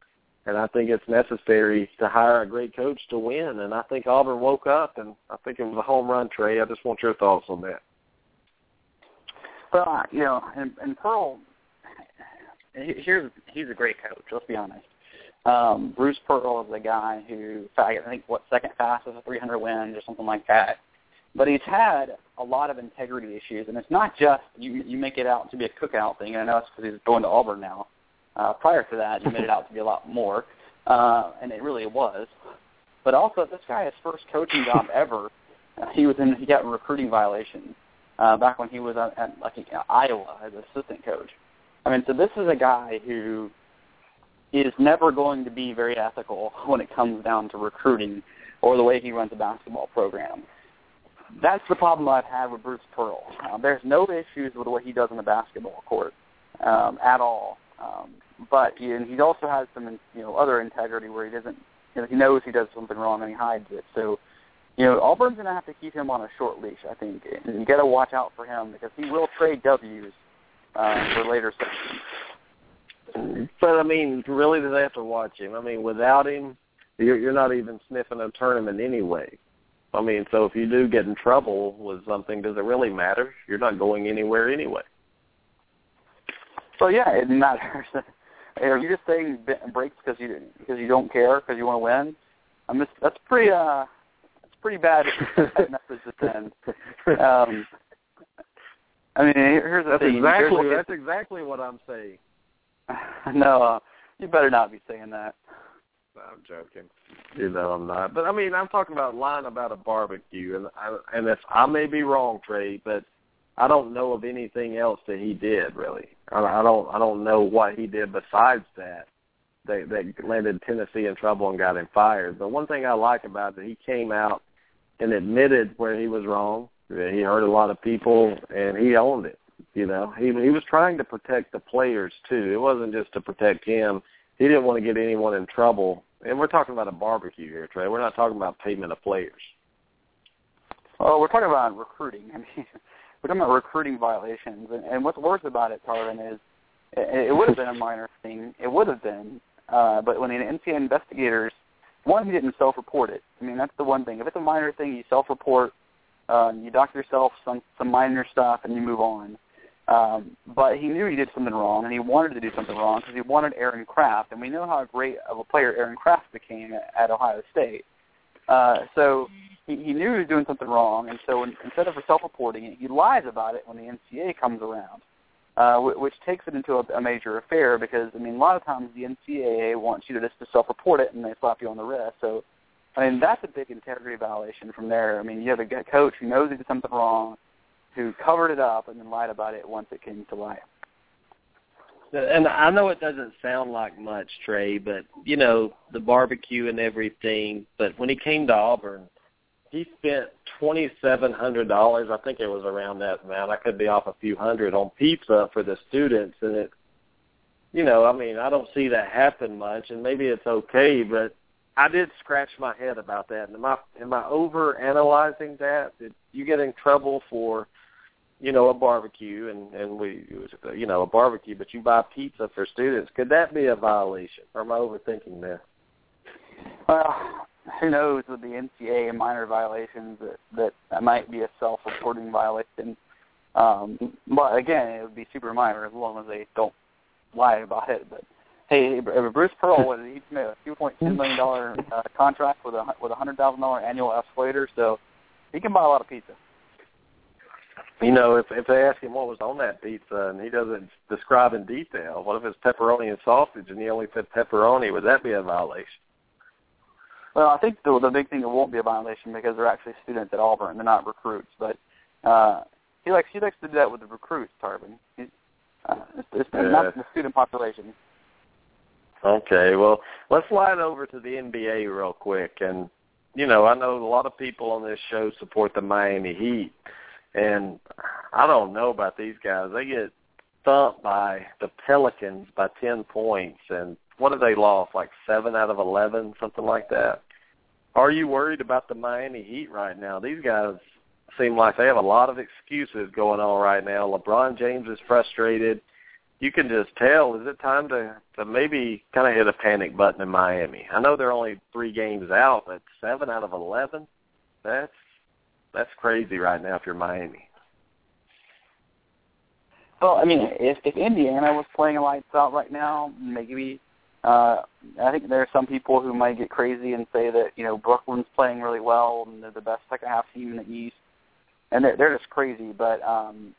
and I think it's necessary to hire a great coach to win. And I think Auburn woke up, and I think it was a home run, Trey. I just want your thoughts on that. Well, you know, and, and Pearl, here's he's a great coach. Let's be honest. Um, Bruce Pearl is the guy who, I think, what second fastest, 300 wins or something like that. But he's had a lot of integrity issues, and it's not just you. You make it out to be a cookout thing, and I know it's because he's going to Auburn now. Uh, prior to that, you made it out to be a lot more, uh, and it really was. But also, this guy, his first coaching job ever, uh, he was in. He got recruiting violations uh, back when he was at, at like Iowa as assistant coach. I mean, so this is a guy who is never going to be very ethical when it comes down to recruiting or the way he runs a basketball program. That's the problem I've had with Bruce Pearl. Uh, there's no issues with what he does on the basketball court um, at all. Um, but he, and he also has some, you know, other integrity where he doesn't, you know, he knows he does something wrong and he hides it. So, you know, Auburn's going to have to keep him on a short leash, I think, and you got to watch out for him because he will trade W's uh, for later sessions. But I mean, really, do they have to watch him? I mean, without him, you're, you're not even sniffing a tournament anyway. I mean, so if you do get in trouble with something, does it really matter? You're not going anywhere anyway. So yeah, it matters. Are you just saying breaks because you because you don't care because you want to win? I'm just that's pretty uh that's pretty bad message to send. Um, I mean, here's the that's thing. Exactly, that's exactly what I'm saying. no, uh, you better not be saying that. No, I'm joking. You know I'm not. But I mean, I'm talking about lying about a barbecue, and I, and if I may be wrong, Trey, but I don't know of anything else that he did really. I, I don't I don't know what he did besides that that that landed Tennessee in trouble and got him fired. But one thing I like about it, he came out and admitted where he was wrong. He hurt a lot of people, and he owned it. You know, he he was trying to protect the players too. It wasn't just to protect him. He didn't want to get anyone in trouble. And we're talking about a barbecue here, Trey. We're not talking about payment of players. Well, we're talking about recruiting. I mean, we're talking about recruiting violations. And, and what's worse about it, Tarvin, is it, it would have been a minor thing. It would have been. Uh, but when the NCAA investigators, one, he didn't self-report it. I mean, that's the one thing. If it's a minor thing, you self-report, uh, you dock yourself some some minor stuff, and you move on. Um, but he knew he did something wrong, and he wanted to do something wrong because he wanted Aaron Craft, and we know how great of a player Aaron Craft became at, at Ohio State. Uh, so he, he knew he was doing something wrong, and so when, instead of self-reporting it, he lies about it when the NCAA comes around, uh, w- which takes it into a, a major affair because I mean a lot of times the NCAA wants you to just to self-report it and they slap you on the wrist. So I mean that's a big integrity violation from there. I mean you have a coach who knows he did something wrong who covered it up and then lied about it once it came to light. And I know it doesn't sound like much, Trey, but you know the barbecue and everything. But when he came to Auburn, he spent twenty seven hundred dollars. I think it was around that amount. I could be off a few hundred on pizza for the students, and it, you know, I mean, I don't see that happen much, and maybe it's okay, but I did scratch my head about that. And Am I am I over analyzing that? Did you get in trouble for, you know, a barbecue and and we you know a barbecue, but you buy pizza for students? Could that be a violation? Or am I overthinking that? Well, who knows with the NCAA and minor violations that that, might be a self-reporting violation. Um, but again, it would be super minor as long as they don't lie about it. But hey, Bruce Pearl was he made a two point two million dollar uh, contract with a with a hundred thousand dollar annual escalator, so he can buy a lot of pizza. You know, if if they ask him what was on that pizza and he doesn't describe in detail, what if it's pepperoni and sausage and he only said pepperoni? Would that be a violation? Well, I think the the big thing it won't be a violation because they're actually students at Auburn. They're not recruits, but uh, he likes he likes to do that with the recruits, Tarvin. He's, uh, it's, it's Yeah. not the student population. Okay, well, let's slide over to the NBA real quick. And, you know, I know a lot of people on this show support the Miami Heat. And I don't know about these guys. They get thumped by the Pelicans by 10 points. And what have they lost? Like 7 out of 11, something like that? Are you worried about the Miami Heat right now? These guys seem like they have a lot of excuses going on right now. LeBron James is frustrated you can just tell is it time to to maybe kind of hit a panic button in Miami. I know they're only three games out, but seven out of eleven, that's crazy right now if you're Miami. Well, I mean, if if Indiana was playing lights out right now, maybe uh I think there are some people who might get crazy and say that you know Brooklyn's playing really well and they're the best second half team in the East, and they're they're just crazy. But um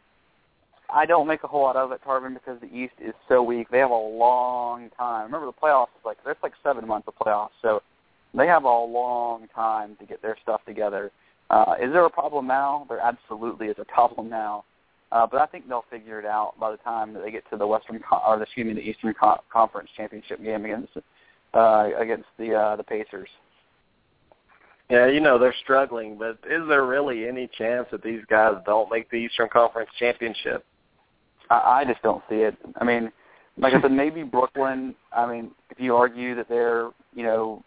I don't make a whole lot of it, Tarvin, because the East is so weak. They have a long time. Remember, the playoffs is like there's like seven months of playoffs, so they have a long time to get their stuff together. Uh, is there a problem now? There absolutely is a problem now, uh, but I think they'll figure it out by the time that they get to the Western Con- or excuse me, the Eastern Con- Conference championship game against uh, against the uh, the Pacers. Yeah, you know they're struggling, but is there really any chance that these guys don't make the Eastern Conference championship? I, I just don't see it. I mean, like I said, maybe Brooklyn. I mean, if you argue that they're you know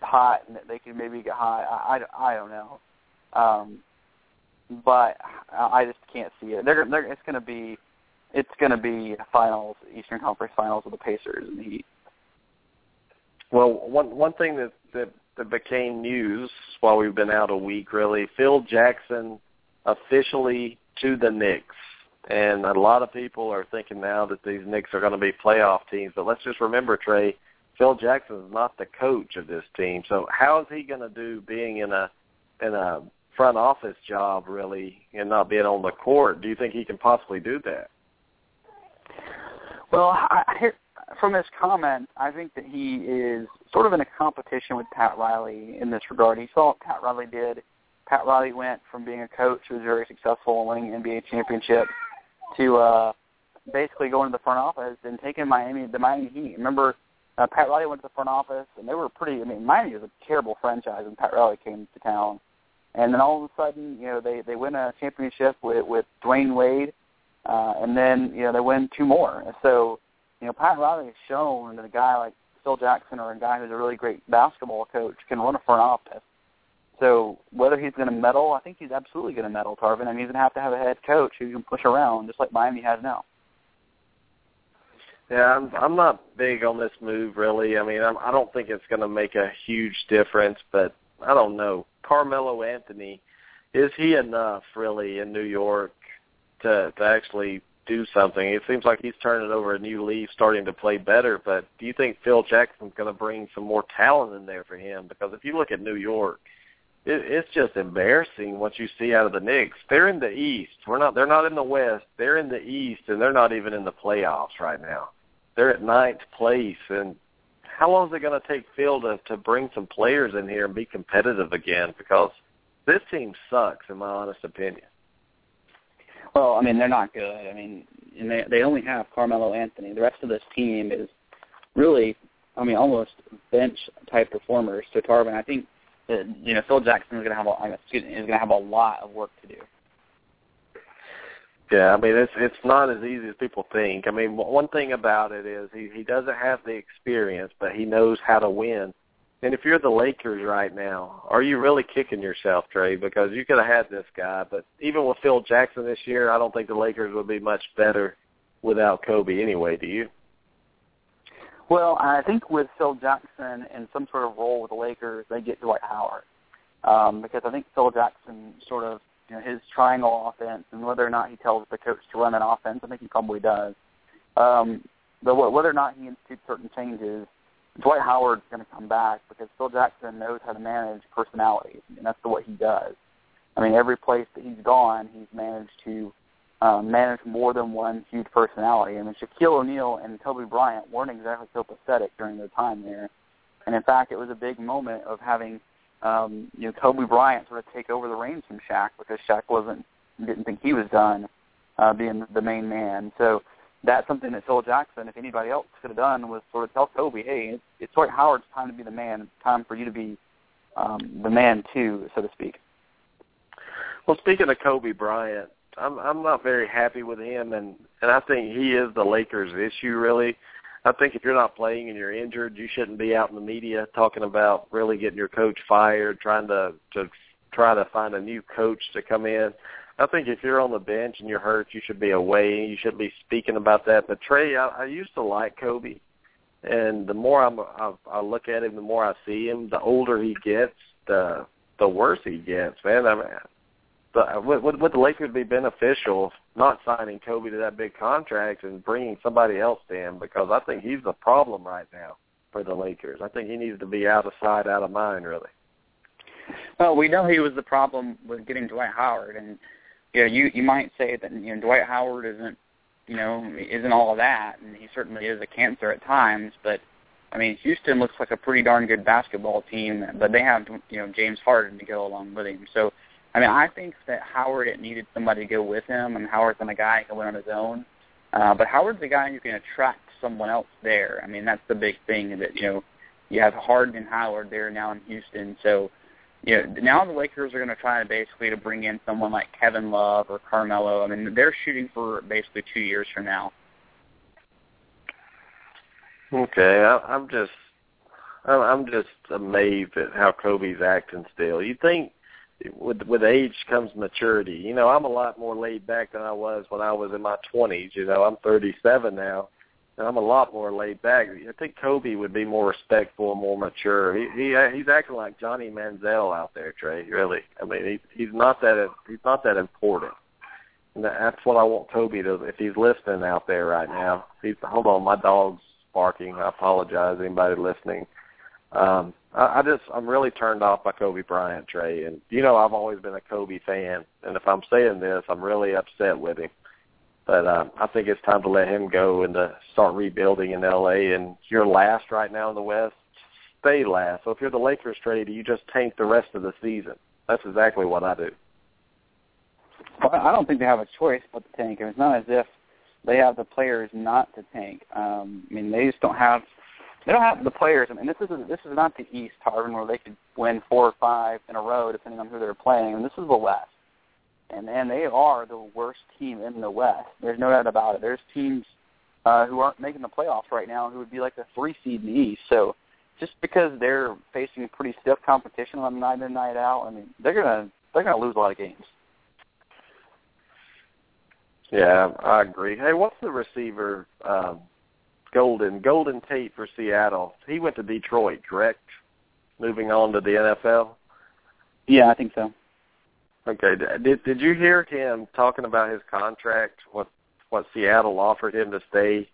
hot and that they can maybe get high, I, I, I don't know. Um, but I just can't see it. They're, they're it's going to be it's going to be finals, Eastern Conference Finals with the Pacers and the Heat. Well, one one thing that that, that became news while we've been out a week, really, Phil Jackson officially to the Knicks, and a lot of people are thinking now that these Knicks are going to be playoff teams. But let's just remember, Trey, Phil Jackson is not the coach of this team. So how is he going to do being in a in a front office job really and not being on the court? Do you think he can possibly do that? Well, I, from his comment, I think that he is sort of in a competition with Pat Riley in this regard. He saw what Pat Riley did. Pat Riley went from being a coach who was very successful winning NBA championships to uh, basically going to the front office and taking Miami, the Miami Heat. Remember, uh, Pat Riley went to the front office, and they were pretty. I mean, Miami was a terrible franchise when Pat Riley came to town, and then all of a sudden, you know, they they win a championship with with Dwyane Wade, uh, and then you know they win two more. So, you know, Pat Riley has shown that a guy like Phil Jackson or a guy who's a really great basketball coach can run a front office. So whether he's going to meddle, I think he's absolutely going to meddle, Tarvin, and he's going to have to have a head coach who can push around, just like Miami has now. Yeah, I'm I'm not big on this move really. I mean, I'm, I don't think it's going to make a huge difference, but I don't know. Carmelo Anthony, is he enough really in New York to to actually do something? It seems like he's turning over a new leaf, starting to play better. But do you think Phil Jackson's going to bring some more talent in there for him? Because if you look at New York, it, it's just embarrassing what you see out of the Knicks. They're in the East. We're not. They're not in the West. They're in the East, and they're not even in the playoffs right now. They're at ninth place, and how long is it going to take Phil to to bring some players in here and be competitive again? Because this team sucks, in my honest opinion. Well, I mean, they're not good. I mean, and they they only have Carmelo Anthony. The rest of this team is really, I mean, almost bench type performers. So Tarvin, I think uh, you know Phil Jackson is going to have a excuse me, is going to have a lot of work to do. Yeah, I mean it's it's not as easy as people think. I mean, one thing about it is he he doesn't have the experience, but he knows how to win. And if you're the Lakers right now, are you really kicking yourself, Trey? Because you could have had this guy, but even with Phil Jackson this year, I don't think the Lakers would be much better without Kobe anyway. Do you? Well, I think with Phil Jackson in some sort of role with the Lakers, they get Dwight Howard um, because I think Phil Jackson sort of you know his triangle offense and whether or not he tells the coach to run an offense, I think he probably does. Um, but whether or not he institutes certain changes, Dwight Howard's going to come back because Phil Jackson knows how to manage personalities, and that's what he does. I mean, every place that he's gone, he's managed to um, manage more than one huge personality. I mean, Shaquille O'Neal and Kobe Bryant weren't exactly so pathetic during their time there, and in fact, it was a big moment of having um, you know Kobe Bryant sort of take over the reins from Shaq because Shaq wasn't didn't think he was done uh, being the main man. So that's something that Phil Jackson, if anybody else could have done, was sort of tell Kobe, hey, it's, it's Dwight Howard's time to be the man. It's time for you to be um, the man too, so to speak. Well, speaking of Kobe Bryant, I'm I'm not very happy with him, and and I think he is the Lakers' issue really. I think if you're not playing and you're injured, you shouldn't be out in the media talking about really getting your coach fired, trying to to try to find a new coach to come in. I think if you're on the bench and you're hurt, you should be away. You should be speaking about that. But Trey, I, I used to like Kobe, and the more I'm, I, I look at him, the more I see him. The older he gets, the the worse he gets. Man, I mean, the, would, would, would the Lakers be beneficial not signing Kobe to that big contract and bringing somebody else in? Because I think he's the problem right now for the Lakers. I think he needs to be out of sight, out of mind, really. Well, we know he was the problem with getting Dwight Howard, and you know, you you might say that you know Dwight Howard isn't you know isn't all of that, and he certainly is a cancer at times. But I mean, Houston looks like a pretty darn good basketball team, but they have you know James Harden to go along with him. So I mean, I think that Howard it needed somebody to go with him, and Howard's not a guy who win on his own. Uh, but Howard's a guy who can attract someone else there. I mean, that's the big thing that you know you have Harden and Howard there now in Houston. So you know now the Lakers are going to try to basically to bring in someone like Kevin Love or Carmelo. I mean, they're shooting for basically two years from now. Okay, I, I'm just I'm just amazed at how Kobe's acting still. You think with with age comes maturity. You know, I'm a lot more laid back than I was when I was in my 20s. You know, I'm 37 now, and I'm a lot more laid back. I think Kobe would be more respectful and more mature. He, he he's acting like Johnny Manziel out there, Trey. Really, I mean, he he's not that he's not that important. And that's what I want Kobe to. If he's listening out there right now, he's hold on, my dog's barking. I apologize, anybody listening. Um, I, I just I'm really turned off by Kobe Bryant, Trey, and you know I've always been a Kobe fan, and if I'm saying this, I'm really upset with him. But uh, I think it's time to let him go and to start rebuilding in LA. And you're last right now in the West. Stay last. So if you're the Lakers, Trey, do you just tank the rest of the season. That's exactly what I do. Well, I don't think they have a choice but to tank. It's not as if they have the players not to tank. Um, I mean, they just don't have they don't have the players. I mean, this is this is not the East, Tarvin, where they could win four or five in a row depending on who they're playing. And this is the West, and and they are the worst team in the West. There's no doubt about it. There's teams uh, who aren't making the playoffs right now who would be like the three seed in the East. So just because they're facing pretty stiff competition on night in night out, I mean, they're gonna they're gonna lose a lot of games. Yeah, I agree. Hey, what's the receiver um, Golden, Golden Tate for Seattle. He went to Detroit, correct? Moving on to the NFL. Yeah, I think so. Okay. Did did you hear him talking about his contract? What what Seattle offered him to stay?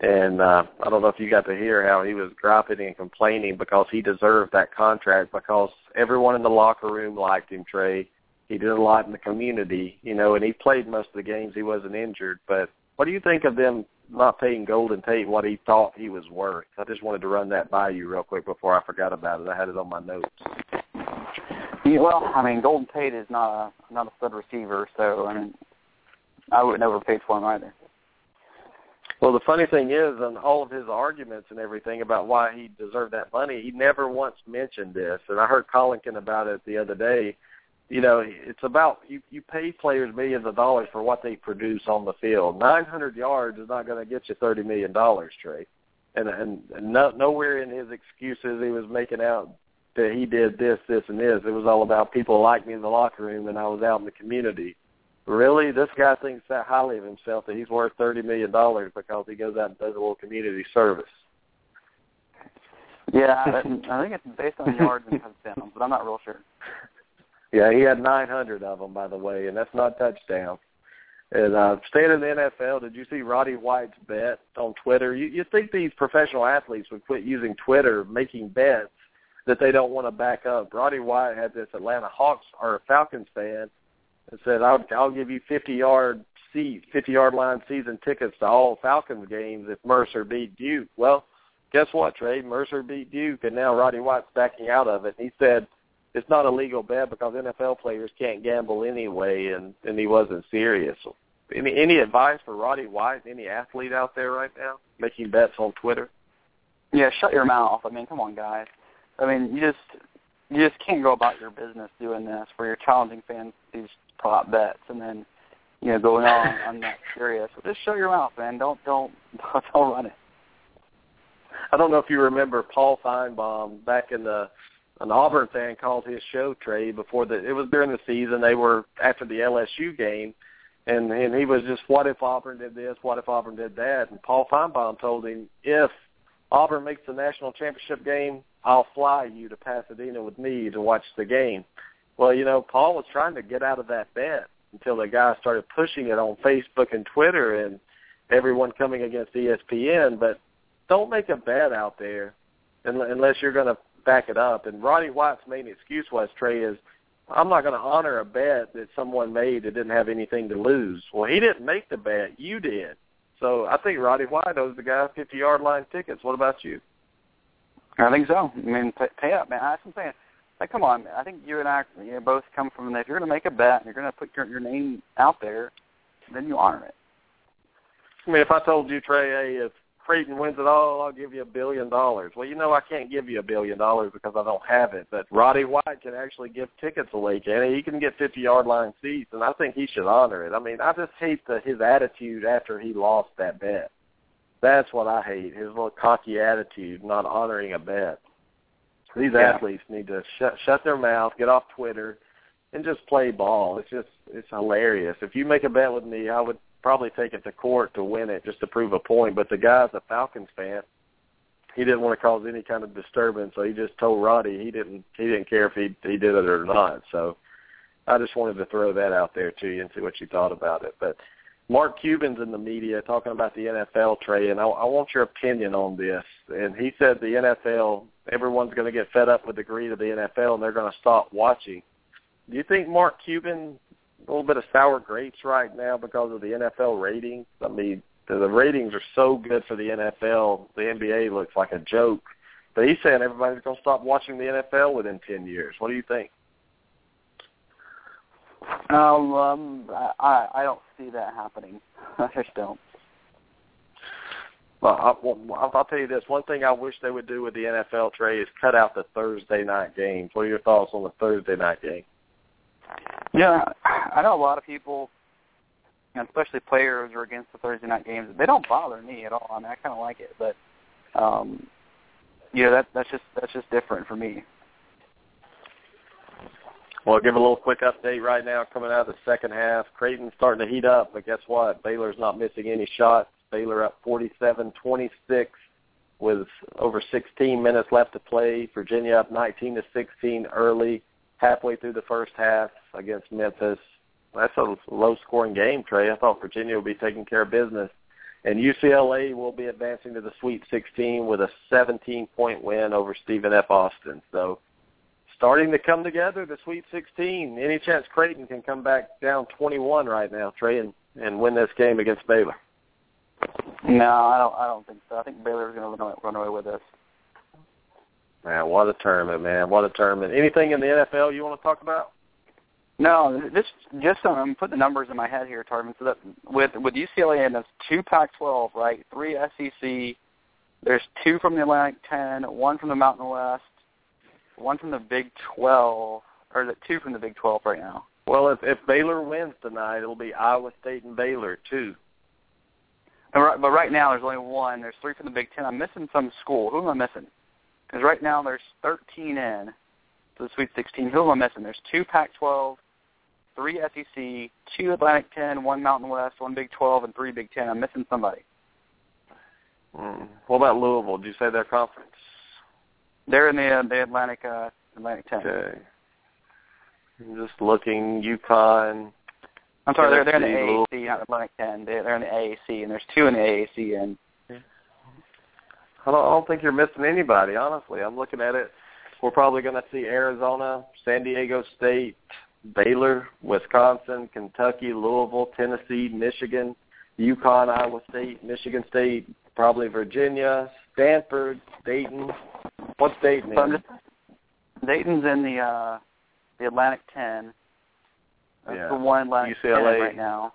And uh, I don't know if you got to hear how he was griping and complaining because he deserved that contract because everyone in the locker room liked him. Trey, he did a lot in the community, you know, and he played most of the games. He wasn't injured. But what do you think of them not paying Golden Tate what he thought he was worth. I just wanted to run that by you real quick before I forgot about it. I had it on my notes. Yeah, well, I mean, Golden Tate is not a not a stud receiver, so I mean, I would never pay for him either. Well, the funny thing is, in all of his arguments and everything about why he deserved that money, he never once mentioned this. And I heard Collinkin about it the other day. You know, it's about you. You pay players millions of dollars for what they produce on the field. Nine hundred yards is not going to get you thirty million dollars, Trey. And and, and no, nowhere in his excuses he was making out that he did this, this, and this. It was all about people like me in the locker room, and I was out in the community really, this guy thinks that highly of himself that he's worth thirty million dollars because he goes out and does a little community service. Yeah, I think it's based on yards and touchdowns, but I'm not real sure. Yeah, he had 900 of them, by the way, and that's not touchdowns. And uh, staying in the NFL, did you see Roddy White's bet on Twitter? You, you think these professional athletes would quit using Twitter, making bets that they don't want to back up? Roddy White had this Atlanta Hawks or Falcons fan and said, "I'll I'll give you 50 yard seat, 50 yard line season tickets to all Falcons games if Mercer beat Duke." Well, guess what, Trey? Mercer beat Duke, and now Roddy White's backing out of it. He said it's not a legal bet because NFL players can't gamble anyway, and and he wasn't serious. Any any advice for Roddy White, any athlete out there right now making bets on Twitter? Yeah, shut your mouth. I mean, come on, guys. I mean, you just you just can't go about your business doing this where you're challenging fans these prop bets and then you know going on I'm not serious. So just shut your mouth, man. Don't don't don't run it. I don't know if you remember Paul Finebaum back in the an Auburn fan called his show Trey before the it was during the season. They were after the LSU game and and he was just what if Auburn did this, what if Auburn did that? And Paul Finebaum told him if Auburn makes the national championship game, I'll fly you to Pasadena with me to watch the game. Well, you know, Paul was trying to get out of that bet until the guy started pushing it on Facebook and Twitter and everyone coming against ESPN. But don't make a bet out there unless you're going to back it up. And Roddy White's main excuse was, Trey, is I'm not going to honor a bet that someone made that didn't have anything to lose. Well, he didn't make the bet. You did. So I think Roddy White owes the guy 50-yard line tickets. What about you? I think so. I mean, pay, pay up, man. That's what I'm saying. Like, come on. Man. I think you and I you know, both come from that. If you're going to make a bet and you're going to put your, your name out there, then you honor it. I mean, if I told you, Trey, hey, if Creighton wins it all, I'll give you a billion dollars. Well, you know I can't give you a billion dollars because I don't have it. But Roddy White can actually give tickets away, can he? He can get 50-yard line seats, and I think he should honor it. I mean, I just hate the, his attitude after he lost that bet. That's what I hate, his little cocky attitude, not honoring a bet. These yeah. athletes need to shut shut their mouth, get off Twitter, and just play ball. It's just it's hilarious. If you make a bet with me, I would probably take it to court to win it just to prove a point. But the guy's a Falcons fan. He didn't want to cause any kind of disturbance, so he just told Roddy he didn't he didn't care if he he did it or not. So I just wanted to throw that out there to you and see what you thought about it. But Mark Cuban's in the media talking about the NFL Trey, and I, I want your opinion on this. And he said the NFL everyone's going to get fed up with the greed of the NFL and they're going to stop watching. Do you think Mark Cuban a little bit of sour grapes right now because of the NFL ratings? I mean, the, the ratings are so good for the NFL. The NBA looks like a joke. But he's saying everybody's going to stop watching the NFL within 10 years. What do you think? Um, um I I don't see that happening. I just don't. Well, I, I'll tell you this. One thing I wish they would do with the NFL, Trey, is cut out the Thursday night games. What are your thoughts on the Thursday night game? Yeah, I know a lot of people, especially players, are against the Thursday night games. They don't bother me at all. I mean, I kind of like it, but um, yeah, that that's just that's just different for me. Well, give a little quick update right now coming out of the second half. Creighton's starting to heat up, but guess what? Baylor's not missing any shots. Baylor up 47-26 with over 16 minutes left to play. Virginia up 19 to 16 early, halfway through the first half against Memphis. That's a low-scoring game, Trey. I thought Virginia would be taking care of business. And UCLA will be advancing to the Sweet 16 with a 17-point win over Stephen F. Austin. So starting to come together, the Sweet 16. Any chance Creighton can come back down 21 right now, Trey, and, and win this game against Baylor? No, I don't. I don't think so. I think Baylor's going to run away with this. Man, what a tournament, man! What a tournament. Anything in the NFL you want to talk about? No, this just um, put the numbers in my head here, Tarvin. So that with with UCLA and that's two Pac-12, right? Three SEC. There's two from the Atlantic 10, one from the Mountain West, one from the Big 12, or is it two from the Big 12 right now? Well, if if Baylor wins tonight, it'll be Iowa State and Baylor too. Right, but right now there's only one. There's three from the Big Ten. I'm missing some school. Who am I missing? Because right now there's 13 in to the Sweet 16. Who am I missing? There's two Pac-12, three SEC, two Atlantic 10, one Mountain West, one Big 12, and three Big Ten. I'm missing somebody. Mm. What about Louisville? Did you say their conference? They're in the uh, the Atlantic uh, Atlantic 10. Okay. I'm just looking. UConn. I'm sorry, they're, they're in the Tennessee, AAC, not Atlantic 10. They're, they're in the AAC, and there's two in the AAC. And I don't, I don't think you're missing anybody. Honestly, I'm looking at it. We're probably going to see Arizona, San Diego State, Baylor, Wisconsin, Kentucky, Louisville, Tennessee, Michigan, UConn, Iowa State, Michigan State, probably Virginia, Stanford, Dayton. What's Dayton so I'm in? just, Dayton's in the uh, the Atlantic 10. That's Yeah. the one Atlantic UCLA. 10 right now.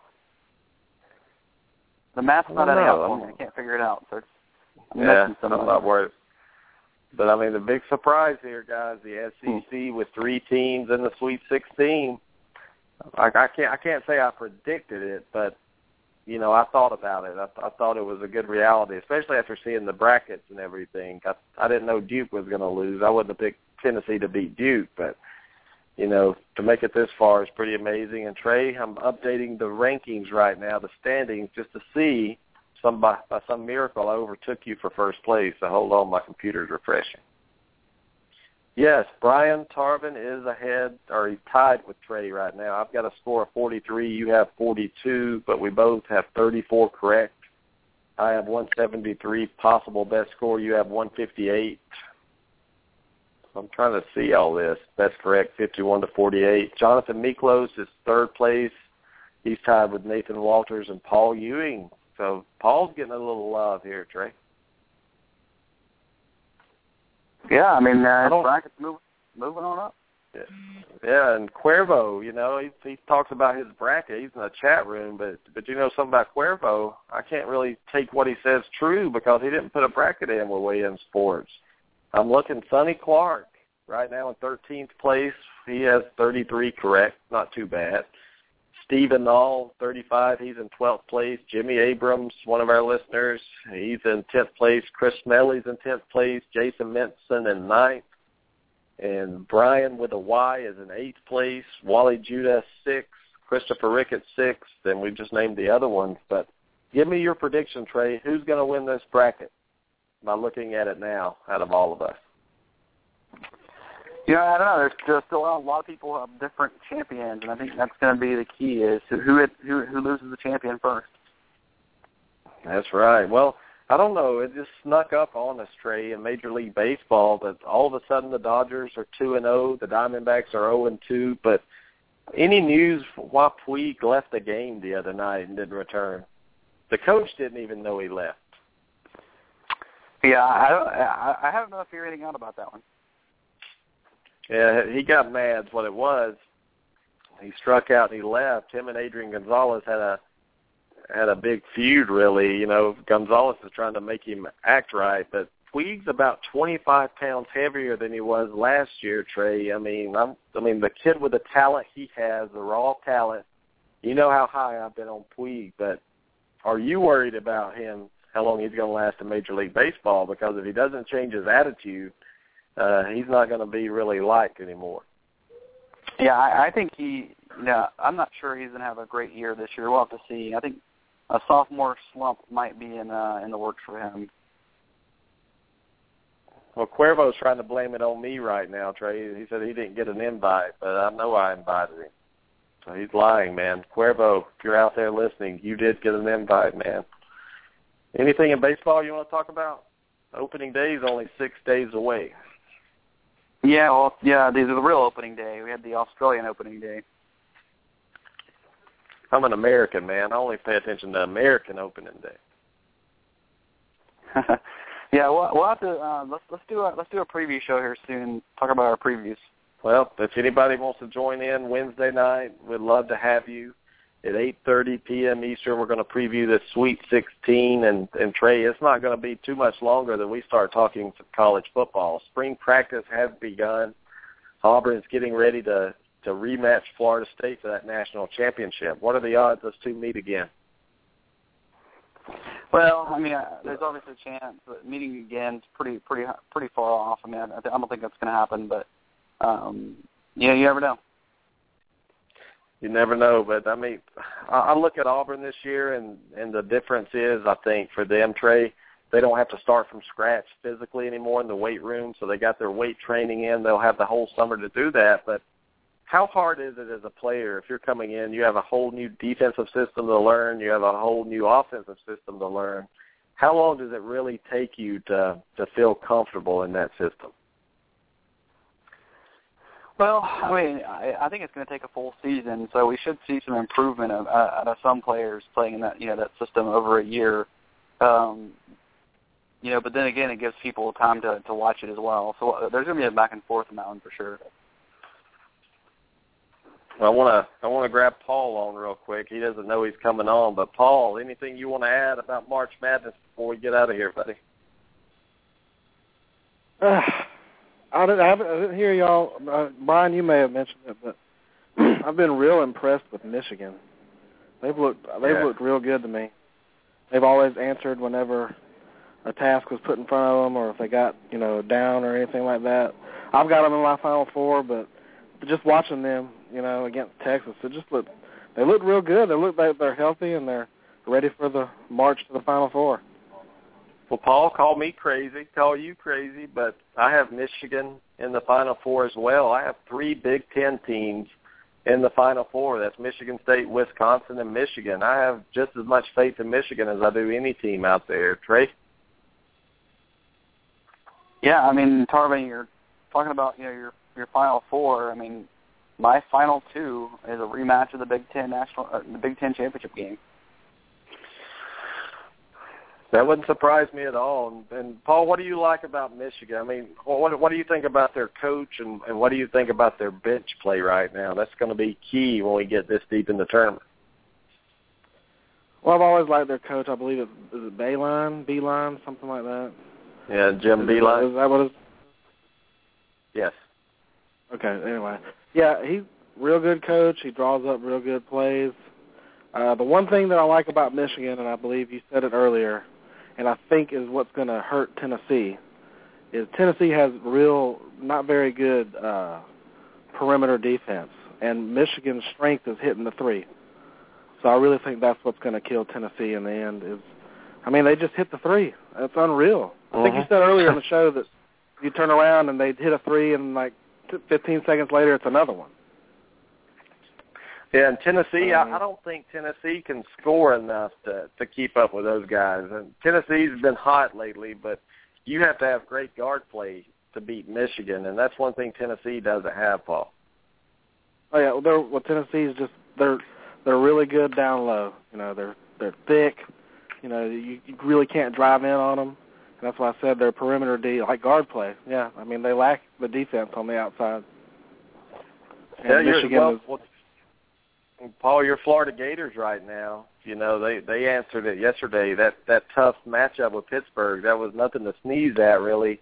The math's not adding up for me. I can't figure it out. So it's, I'm Yeah, I'm not worried. But I mean, the big surprise here, guys, the hmm. SEC with three teams in the Sweet 16. I, I can't, I can't say I predicted it, but you know, I thought about it. I, I thought it was a good reality, especially after seeing the brackets and everything. I, I didn't know Duke was going to lose. I wouldn't have picked Tennessee to beat Duke, but you know, to make it this far is pretty amazing. And Trey, I'm updating the rankings right now, the standings, just to see some by, by some miracle I overtook you for first place. So hold on, my computer's refreshing. Yes, Brian Tarvin is ahead, or he's tied with Trey right now. I've got a score of 43. You have 42, but we both have 34 correct. I have 173 possible best score. You have 158. So I'm trying to see all this. That's correct, 51 to 48. Jonathan Miklos is third place. He's tied with Nathan Walters and Paul Ewing. So Paul's getting a little love here, Trey. Yeah, I mean, uh, brackets move, moving on up. Yeah, and Cuervo, you know, he he talks about his bracket. He's in the chat room, but but you know something about Cuervo. I can't really take what he says true because he didn't put a bracket in with Weigh In Sports. I'm looking Sonny Clark right now in 13th place. He has 33 correct, not too bad. Stephen Nall, 35. He's in 12th place. Jimmy Abrams, one of our listeners, he's in 10th place. Chris Smelley's in 10th place. Jason Minson in ninth. And Brian with a Y is in eighth place. Wally Judah sixth. Christopher Ricketts sixth. And we've just named the other ones. But give me your prediction, Trey. Who's going to win this bracket? By looking at it now, out of all of us. Yeah, I don't know. There's, there's still a lot of people have different champions, and I think that's going to be the key is who it, who who loses the champion first. That's right. Well, I don't know. It just snuck up on us, Trey, in Major League Baseball that all of a sudden the Dodgers are two and zero, the Diamondbacks are zero and two. But any news why Puig left the game the other night and didn't return? The coach didn't even know he left. Yeah, I don't. I, I haven't know if you're anything out about that one. Yeah, he got mad. What it was, he struck out and he left. Him and Adrian Gonzalez had a had a big feud. Really, you know, Gonzalez is trying to make him act right, but Puig's about 25 pounds heavier than he was last year. Trey, I mean, I'm, I mean, the kid with the talent he has, the raw talent. You know how high I've been on Puig, but are you worried about him? How long he's going to last in Major League Baseball? Because if he doesn't change his attitude, uh, he's not going to be really liked anymore. Yeah, I, I think he. Yeah, I'm not sure he's going to have a great year this year. We'll have to see. I think a sophomore slump might be in uh, in the works for him. Well, Cuervo's trying to blame it on me right now, Trey. He said he didn't get an invite, but I know I invited him. So he's lying, man. Cuervo, if you're out there listening, you did get an invite, man. Anything in baseball you want to talk about? Opening day is only six days away. Yeah, well, yeah, these are the real opening day. We had the Australian opening day. I'm an American, man. I only pay attention to American opening day. yeah, we'll, we'll have to uh, let's let's do a let's do a preview show here soon. Talk about our previews. Well, if anybody wants to join in Wednesday night, we'd love to have you at 8:30 p.m. Eastern. We're going to preview the Sweet 16, and and Trey, it's not going to be too much longer that we start talking college football. Spring practice has begun. Auburn's getting ready to to rematch Florida State for that national championship. What are the odds those two meet again? Well, I mean, uh, there's obviously a chance but meeting again is pretty, pretty, pretty far off. I mean, I, I don't think that's going to happen, but um, yeah, you never know. You never know, but I mean, I, I look at Auburn this year, and and the difference is, I think, for them, Trey, they don't have to start from scratch physically anymore in the weight room, so they got their weight training in. They'll have the whole summer to do that, but how hard is it as a player if you're coming in, you have a whole new defensive system to learn, you have a whole new offensive system to learn. How long does it really take you to to feel comfortable in that system? Well, I mean, I, I think it's going to take a full season, so we should see some improvement of, uh, out of some players playing in that you know that system over a year. Um, you know, but then again, it gives people time to to watch it as well. So uh, there's going to be a back and forth in that one for sure. I want to I want to grab Paul on real quick. He doesn't know he's coming on, but Paul, anything you want to add about March Madness before we get out of here, buddy? I didn't, I didn't hear y'all. Uh, Brian, you may have mentioned it, but I've been real impressed with Michigan. They've looked they've yeah. looked real good to me. They've always answered whenever a task was put in front of them, or if they got you know down or anything like that. I've got them in my Final Four, but just watching them, you know, against Texas, it just looked they look real good. They look like they're healthy and they're ready for the march to the Final Four. Well, Paul, call me crazy, call you crazy, but I have Michigan in the Final Four as well. I have three Big Ten teams in the Final Four. That's Michigan State, Wisconsin, and Michigan. I have just as much faith in Michigan as I do any team out there. Trey? Yeah, I mean, Tarvin, you're talking about you know your your Final Four. I mean, my Final Two is a rematch of the Big Ten national, uh, the Big Ten championship game. That wouldn't surprise me at all. And, and Paul, what do you like about Michigan? I mean, what what do you think about their coach, and, and what do you think about their bench play right now? That's going to be key when we get this deep in the tournament. Well, I've always liked their coach. I believe it is it Bayline, Beeline, something like that. Yeah, Jim is, Beilein. Is that what it is? Yes. Okay. Anyway, yeah, he's real good coach. He draws up real good plays. Uh, the one thing that I like about Michigan, and I believe you said it earlier, and I think is what's going to hurt Tennessee, is Tennessee has real, not very good uh, perimeter defense, and Michigan's strength is hitting the three. So I really think that's what's going to kill Tennessee in the end. Is, I mean, they just hit the three. That's unreal. I think you Mhm. said earlier in the show that you turn around and they hit a three, and like 15 seconds later, it's another one. Yeah, and Tennessee, Um, I, I don't think Tennessee can score enough to to keep up with those guys. And Tennessee's been hot lately, but you have to have great guard play to beat Michigan, and that's one thing Tennessee doesn't have, Paul. Oh yeah, well, they're well Tennessee's just they're they're really good down low. You know, they're they're thick. You know, you, you really can't drive in on them. And that's why I said their perimeter D like guard play. Yeah, I mean they lack the defense on the outside. And yeah, Michigan well, is well, Paul, your Florida Gators right now. You know they they answered it yesterday. That that tough matchup with Pittsburgh, that was nothing to sneeze at, really.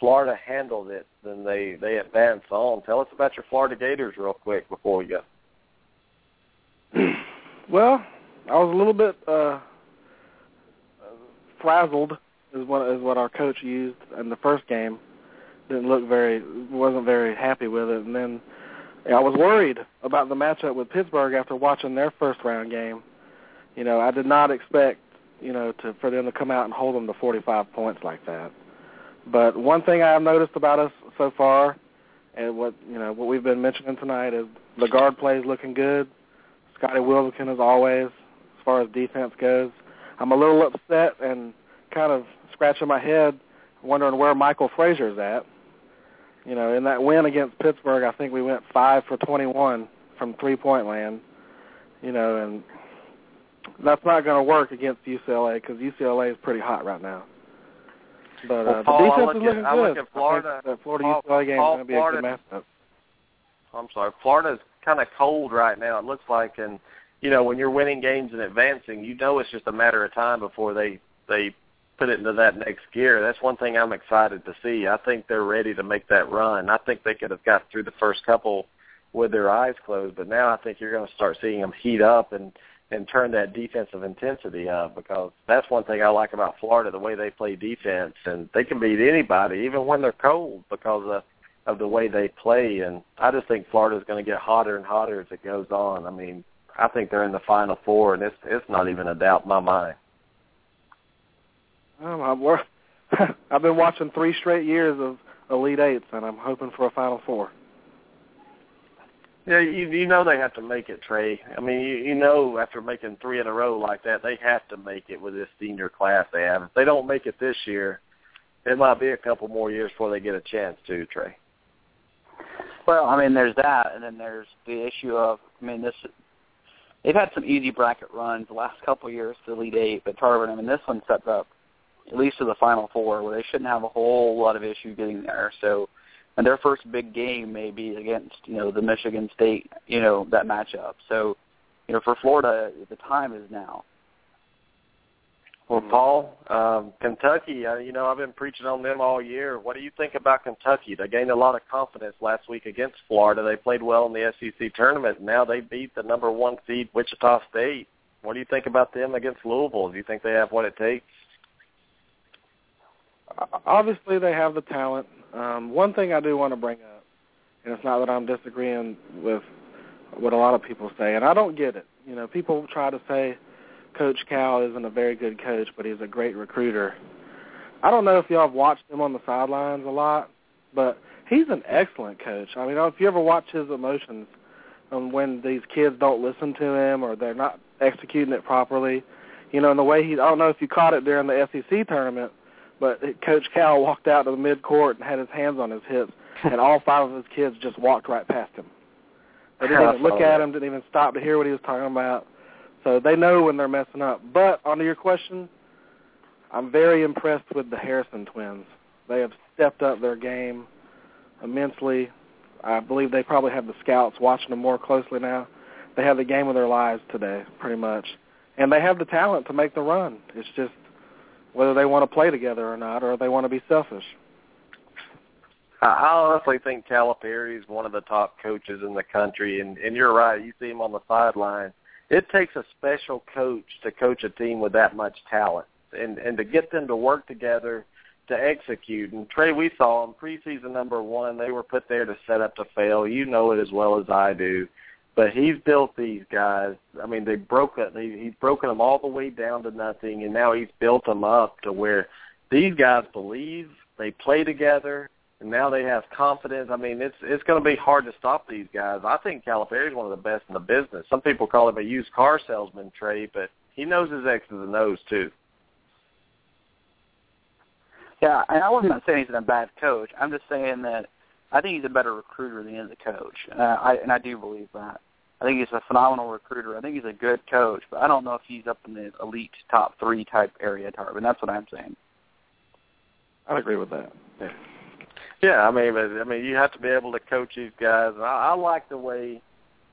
Florida handled it, then they they advanced on. Tell us about your Florida Gators real quick before we go. well, I was a little bit uh frazzled is what is what our coach used in the first game. Didn't look very wasn't very happy with it and then I was worried about the matchup with Pittsburgh after watching their first round game. You know, I did not expect, you know, to for them to come out and hold them to 45 points like that. But one thing I've noticed about us so far, and what you know what we've been mentioning tonight is the guard play is looking good. Scotty Wilbekin as always, as far as defense goes. I'm a little upset and kind of scratching my head, wondering where Michael Frazier's at. You know, in that win against Pittsburgh, I think we went five for 21 from three-point land. You know, and that's not going to work against UCLA because UCLA is pretty hot right now. But Well, uh, Paul, the defense look is at- looking I good. look at Florida- I think the Florida Paul- UCLA game is going to be Florida- a good matchup. I'm sorry, Florida's kind of cold right now. It looks like, and you know, when you're winning games and advancing, you know it's just a matter of time before they they put it into that next gear. That's one thing I'm excited to see. I think they're ready to make that run. I think they could have got through the first couple with their eyes closed, but now I think you're going to start seeing them heat up and and turn that defensive intensity up because that's one thing I like about Florida, the way they play defense and they can beat anybody even when they're cold because of of the way they play and I just think Florida's going to get hotter and hotter as it goes on. I mean, I think they're in the final four and it's it's not even a doubt in my mind. Um, I, we're, I've been watching three straight years of Elite Eights, and I'm hoping for a Final Four. Yeah, you you know they have to make it, Trey. I mean, you, you know after making three in a row like that, they have to make it with this senior class they have. If they don't make it this year, it might be a couple more years before they get a chance to, Trey. Well, I mean, there's that, and then there's the issue of, I mean, this they've had some easy bracket runs the last couple of years to the Elite Eight, but Tarvin, I mean, this one sets up at least to the Final Four, where they shouldn't have a whole lot of issue getting there. So, and their first big game may be against you know the Michigan State, you know that matchup. So, you know, for Florida, the time is now. Well, Paul, um, Kentucky, uh, you know, I've been preaching on them all year. What do you think about Kentucky? They gained a lot of confidence last week against Florida. They played well in the SEC tournament. Now they beat the number one seed Wichita State. What do you think about them against Louisville? Do you think they have what it takes? Obviously they have the talent. Um, one thing I do want to bring up, and it's not that I'm disagreeing with what a lot of people say, and I don't get it. You know, people try to say Coach Cal isn't a very good coach, but he's a great recruiter. I don't know if y'all have watched him on the sidelines a lot, but he's an excellent coach. I mean, if you ever watch his emotions um, when these kids don't listen to him or they're not executing it properly, you know, and the way he, I don't know if you caught it during the SEC tournament, but Coach Cal walked out to the mid court and had his hands on his hips, and all five of his kids just walked right past him. They didn't even look at him, didn't even stop to hear what he was talking about. So they know when they're messing up. But on to your question, I'm very impressed with the Harrison twins. They have stepped up their game immensely. I believe they probably have the scouts watching them more closely now. They have the game of their lives today, pretty much. And they have the talent to make the run. It's just whether they want to play together or not, or they want to be selfish. I honestly think Calipari is one of the top coaches in the country, and, and you're right. You see him on the sideline. It takes a special coach to coach a team with that much talent, and and to get them to work together to execute. And Trey, we saw them preseason number one. They were put there to set up to fail. You know it as well as I do. But he's built these guys. I mean, they broke it. He, he's broken them all the way down to nothing, and now he's built them up to where these guys believe they play together, and now they have confidence. I mean, it's it's going to be hard to stop these guys. I think Calipari is one of the best in the business. Some people call him a used car salesman, Trey, but he knows his X's and O's too. Yeah, and I wasn't saying he's a bad coach. I'm just saying that I think he's a better recruiter than he is a coach, uh, I, and I do believe that. I think he's a phenomenal recruiter. I think he's a good coach, but I don't know if he's up in the elite top three type area, Tarvin. That's what I'm saying. I agree with that. Yeah. Yeah, I mean, but, I mean, you have to be able to coach these guys. I, I like the way.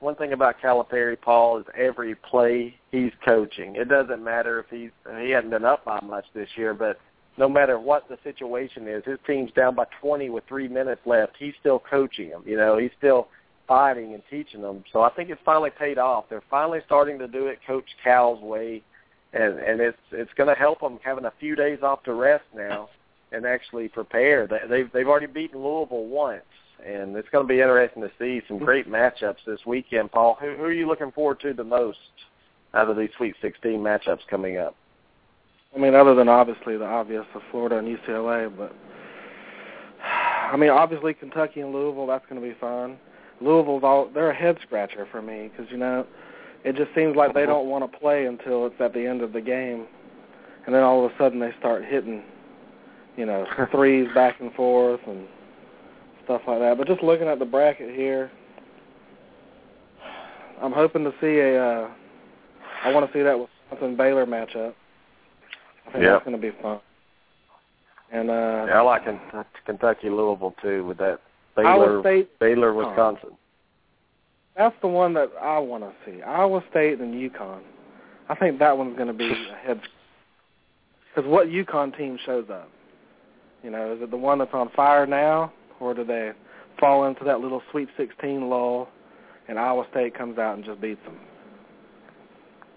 One thing about Calipari, Paul, is every play he's coaching. It doesn't matter if he's he hasn't been up by much this year, but no matter what the situation is, his team's down by 20 with three minutes left. He's still coaching them. You know, he's still fighting and teaching them. So I think it's finally paid off. They're finally starting to do it Coach Cal's way, and and it's it's going to help them having a few days off to rest now and actually prepare. They, they've they've already beaten Louisville once, and it's going to be interesting to see some great matchups this weekend. Paul, who, who are you looking forward to the most out of these Sweet 16 matchups coming up? I mean, other than obviously the obvious of Florida and UCLA, but I mean, obviously Kentucky and Louisville, that's going to be fun. Louisville's all they're a head scratcher for me because you know it just seems like they don't want to play until it's at the end of the game, and then all of a sudden they start hitting, you know, threes back and forth and stuff like that. But just looking at the bracket here, I'm hoping to see a. Uh, I want to see that Wisconsin Baylor matchup. I think Yeah. that's going to be fun. And uh, Yeah, I like Kentucky, Louisville too with that Baylor State Baylor Wisconsin. that's the one that I want to see. Iowa State and UConn. I think that one's going to be ahead. Because what UConn team shows up? You know, is it the one that's on fire now, or do they fall into that little Sweet 16 lull, and Iowa State comes out and just beats them?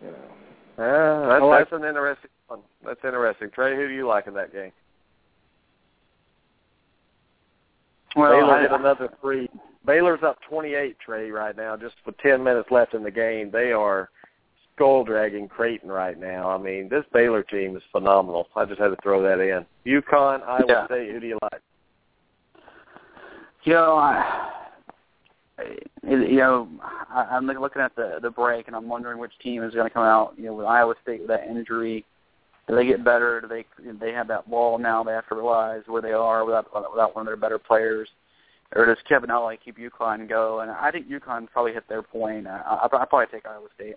You know. Uh, that's, like- that's an interesting one. That's interesting. Trey, who do you like in that game? Well, Baylor I, another three. Baylor's up 28, Trey, right now, just with 10 minutes left in the game. They are skull dragging Creighton right now. I mean, this Baylor team is phenomenal. I just had to throw that in. UConn, Iowa Yeah. State, who do you like? You know, I, you know, I, I'm looking at the the break, and I'm wondering which team is going to come out. You know, with Iowa State with that injury, do they get better? Do they they have that wall now? They have to realize where they are without without one of their better players, or does Kevin Ollie keep UConn go? And I think UConn probably hit their point. I, I, probably take Iowa State.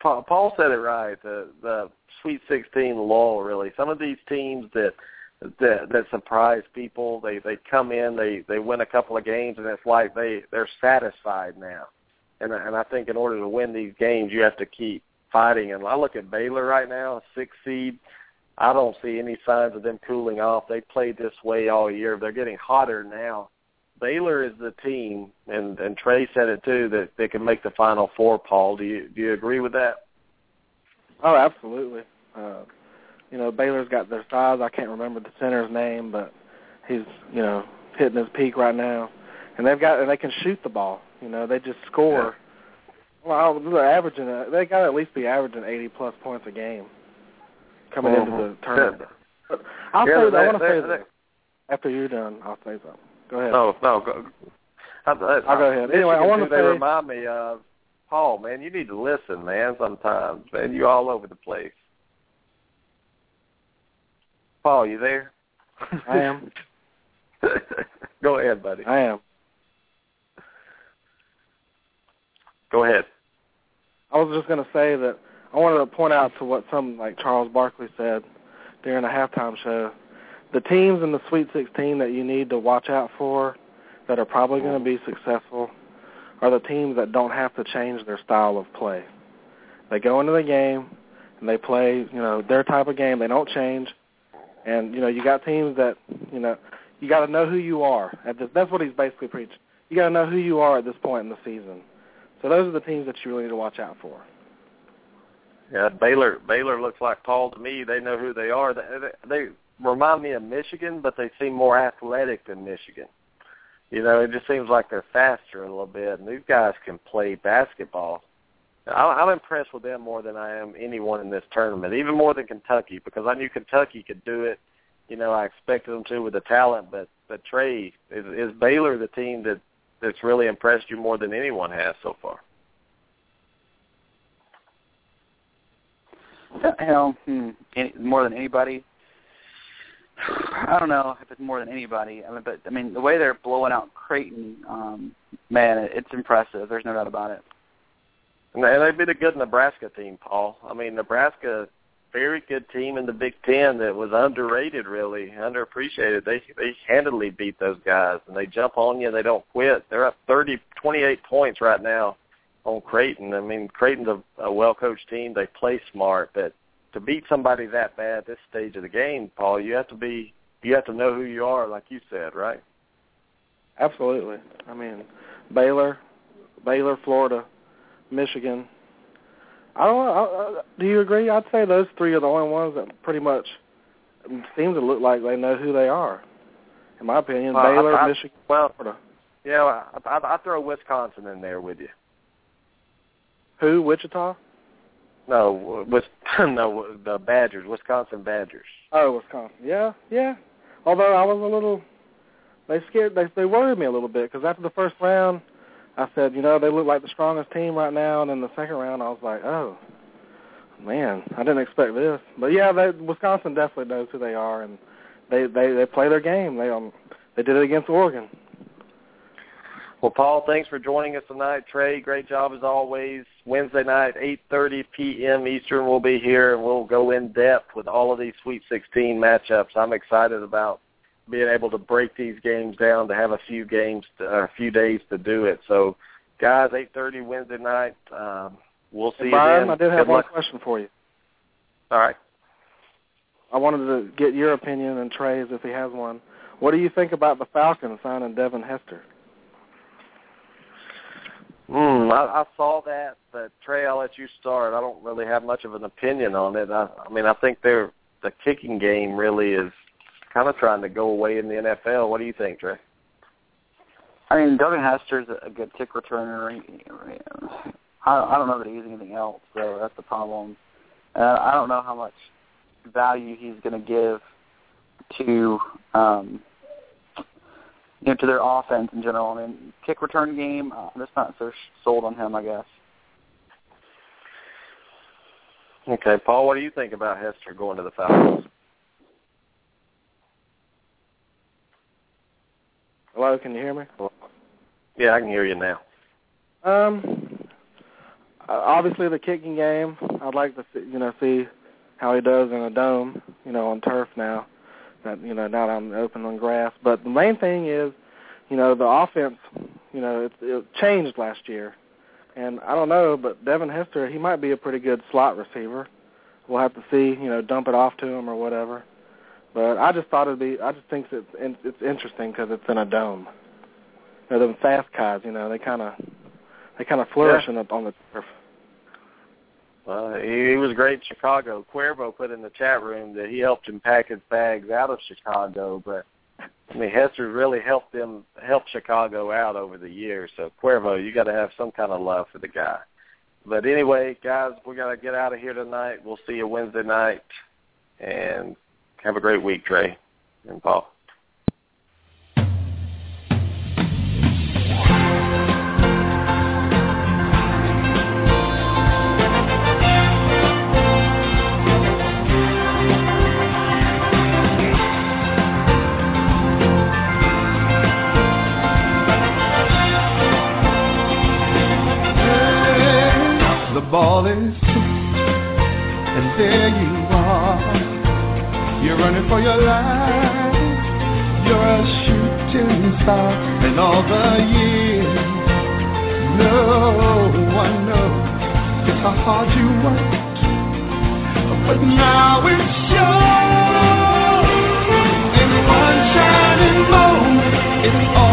Paul, Paul said it right. The the Sweet 16 lull, really. Some of these teams that that that surprise people, they they come in, they they win a couple of games, and it's like they they're satisfied now. And and I think in order to win these games, you have to keep fighting. And I look at Baylor right now, six seed. I don't see any signs of them cooling off. They played this way all year. They're getting hotter now. Baylor is the team, and and Trey said it too that they can make the Final Four. Paul, do you do you agree with that? Oh, absolutely. Uh, you know, Baylor's got their size. I can't remember the center's name, but he's you know hitting his peak right now, and they've got and they can shoot the ball. You know, they just score. Well, they're averaging. uh they got to at least be averaging 80 plus points a game coming into the tournament. But I'll Yeah, say. they- I want to say this. After you're done, I'll say something. Go ahead. No, no. Go, I, I, I'll go ahead. Anyway, I wanna who they remind me of Paul. Man, you need to listen, man. Sometimes, man, you're all over the place. Paul, you there? I am. go ahead, buddy. I am. Go ahead. I was just going to say that I wanted to point out to what some like Charles Barkley said during the halftime show. The teams in the Sweet 16 that you need to watch out for that are probably going to be successful are the teams that don't have to change their style of play. They go into the game and they play, you know, their type of game. They don't change. And you know, you got teams that, you know, you got to know who you are. At this, that's what he's basically preaching. You got to know who you are at this point in the season. So those are the teams that you really need to watch out for. Yeah, Baylor. Baylor looks like Paul to me. They know who they are. They, they, remind me of Michigan, but they seem more athletic than Michigan. You know, it just seems like they're faster a little bit, and these guys can play basketball. I'm impressed with them more than I am anyone in this tournament, even more than Kentucky, because I knew Kentucky could do it. You know, I expected them to with the talent, but but Trey is, is Baylor the team that that's really impressed you more than anyone has so far. Know, hmm, any, more than anybody. I don't know if it's more than anybody. I mean, but I mean, the way they're blowing out Creighton, um, man, it, it's impressive. There's no doubt about it. And they, they beat a good Nebraska team, Paul. I mean, Nebraska, very good team in the Big Ten that was underrated, really underappreciated. They they handily beat those guys, and they jump on you. They don't quit. They're up thirty, twenty-eight points right now on Creighton. I mean, Creighton's a, a well-coached team. They play smart, but to beat somebody that bad at this stage of the game, Paul, you have to be you have to know who you are, like you said, right? Absolutely. I mean, Baylor, Baylor, Florida, Michigan. I don't know. I, I, do you agree? I'd say those three are the only ones that pretty much seem to look like they know who they are. In my opinion, Baylor, I- I- Michigan, Well, Florida. yeah, I, I, I throw Wisconsin in there with you. Who? Wichita? No, Wis, no, the Badgers, Wisconsin Badgers. Oh, Wisconsin. Yeah, yeah. Although I was a little, they scared, they they worried me a little bit because after the first round, I said, you know, they look like the strongest team right now, and then the second round, I was like, oh, man, I didn't expect this. But yeah, they, Wisconsin definitely knows who they are, and they they they play their game. They um they did it against Oregon. Well, Paul, thanks for joining us tonight. Trey, great job as always. Wednesday night, 8:30 p.m. Eastern, we'll be here and we'll go in depth with all of these Sweet 16 matchups. I'm excited about being able to break these games down to have a few games, to, or a few days to do it. So, guys, 8:30 Wednesday night. Um, we'll see Brian, you then. I did have Good one luck. question for you. All right. I wanted to get your opinion and Trey's if he has one. What do you think about the Falcons signing Devin Hester? Hmm, I, I saw that, but Trey, I'll let you start. I don't really have much of an opinion on it. I, I mean, I think they're the kicking game really is kind of trying to go away in the NFL. What do you think, Trey? I mean, Devin Hester's a a good kick returner. I, I don't know that he's anything else, so that's the problem. Uh, I don't know how much value he's going to give to um, you know to their offense in general. I mean, kick return game. uh, I'm just not so sold on him. I guess. Okay, Paul, what do you think about Hester going to the Falcons? Can you hear me? Yeah, I can hear you now. Um, obviously the kicking game. I'd like to see, you know see how he does in a dome, you know, on turf now. That you know not on open on grass. But the main thing is, you know, the offense. You know, it, it changed last year, and I don't know, but Devin Hester he might be a pretty good slot receiver. We'll have to see, you know, dump it off to him or whatever. But I just thought it'd be. I just think it's it's interesting because it's in a dome. You know, the fast guys, you know, they kind of they kind of flourish in the, on the turf. Uh, he, he was great in Chicago. Cuervo put in the chat room that he helped him pack his bags out of Chicago, but I mean Hester really helped them help Chicago out over the years. So Cuervo, you got to have some kind of love for the guy. But anyway, guys, we got to get out of here tonight. We'll see you Wednesday night, and have a great week, Trey and Paul. The ball is and there you. You're running for your life. You're a shooting star. And all the years, no one knows just how hard you worked. But now it's yours. In one shining moment, it's all.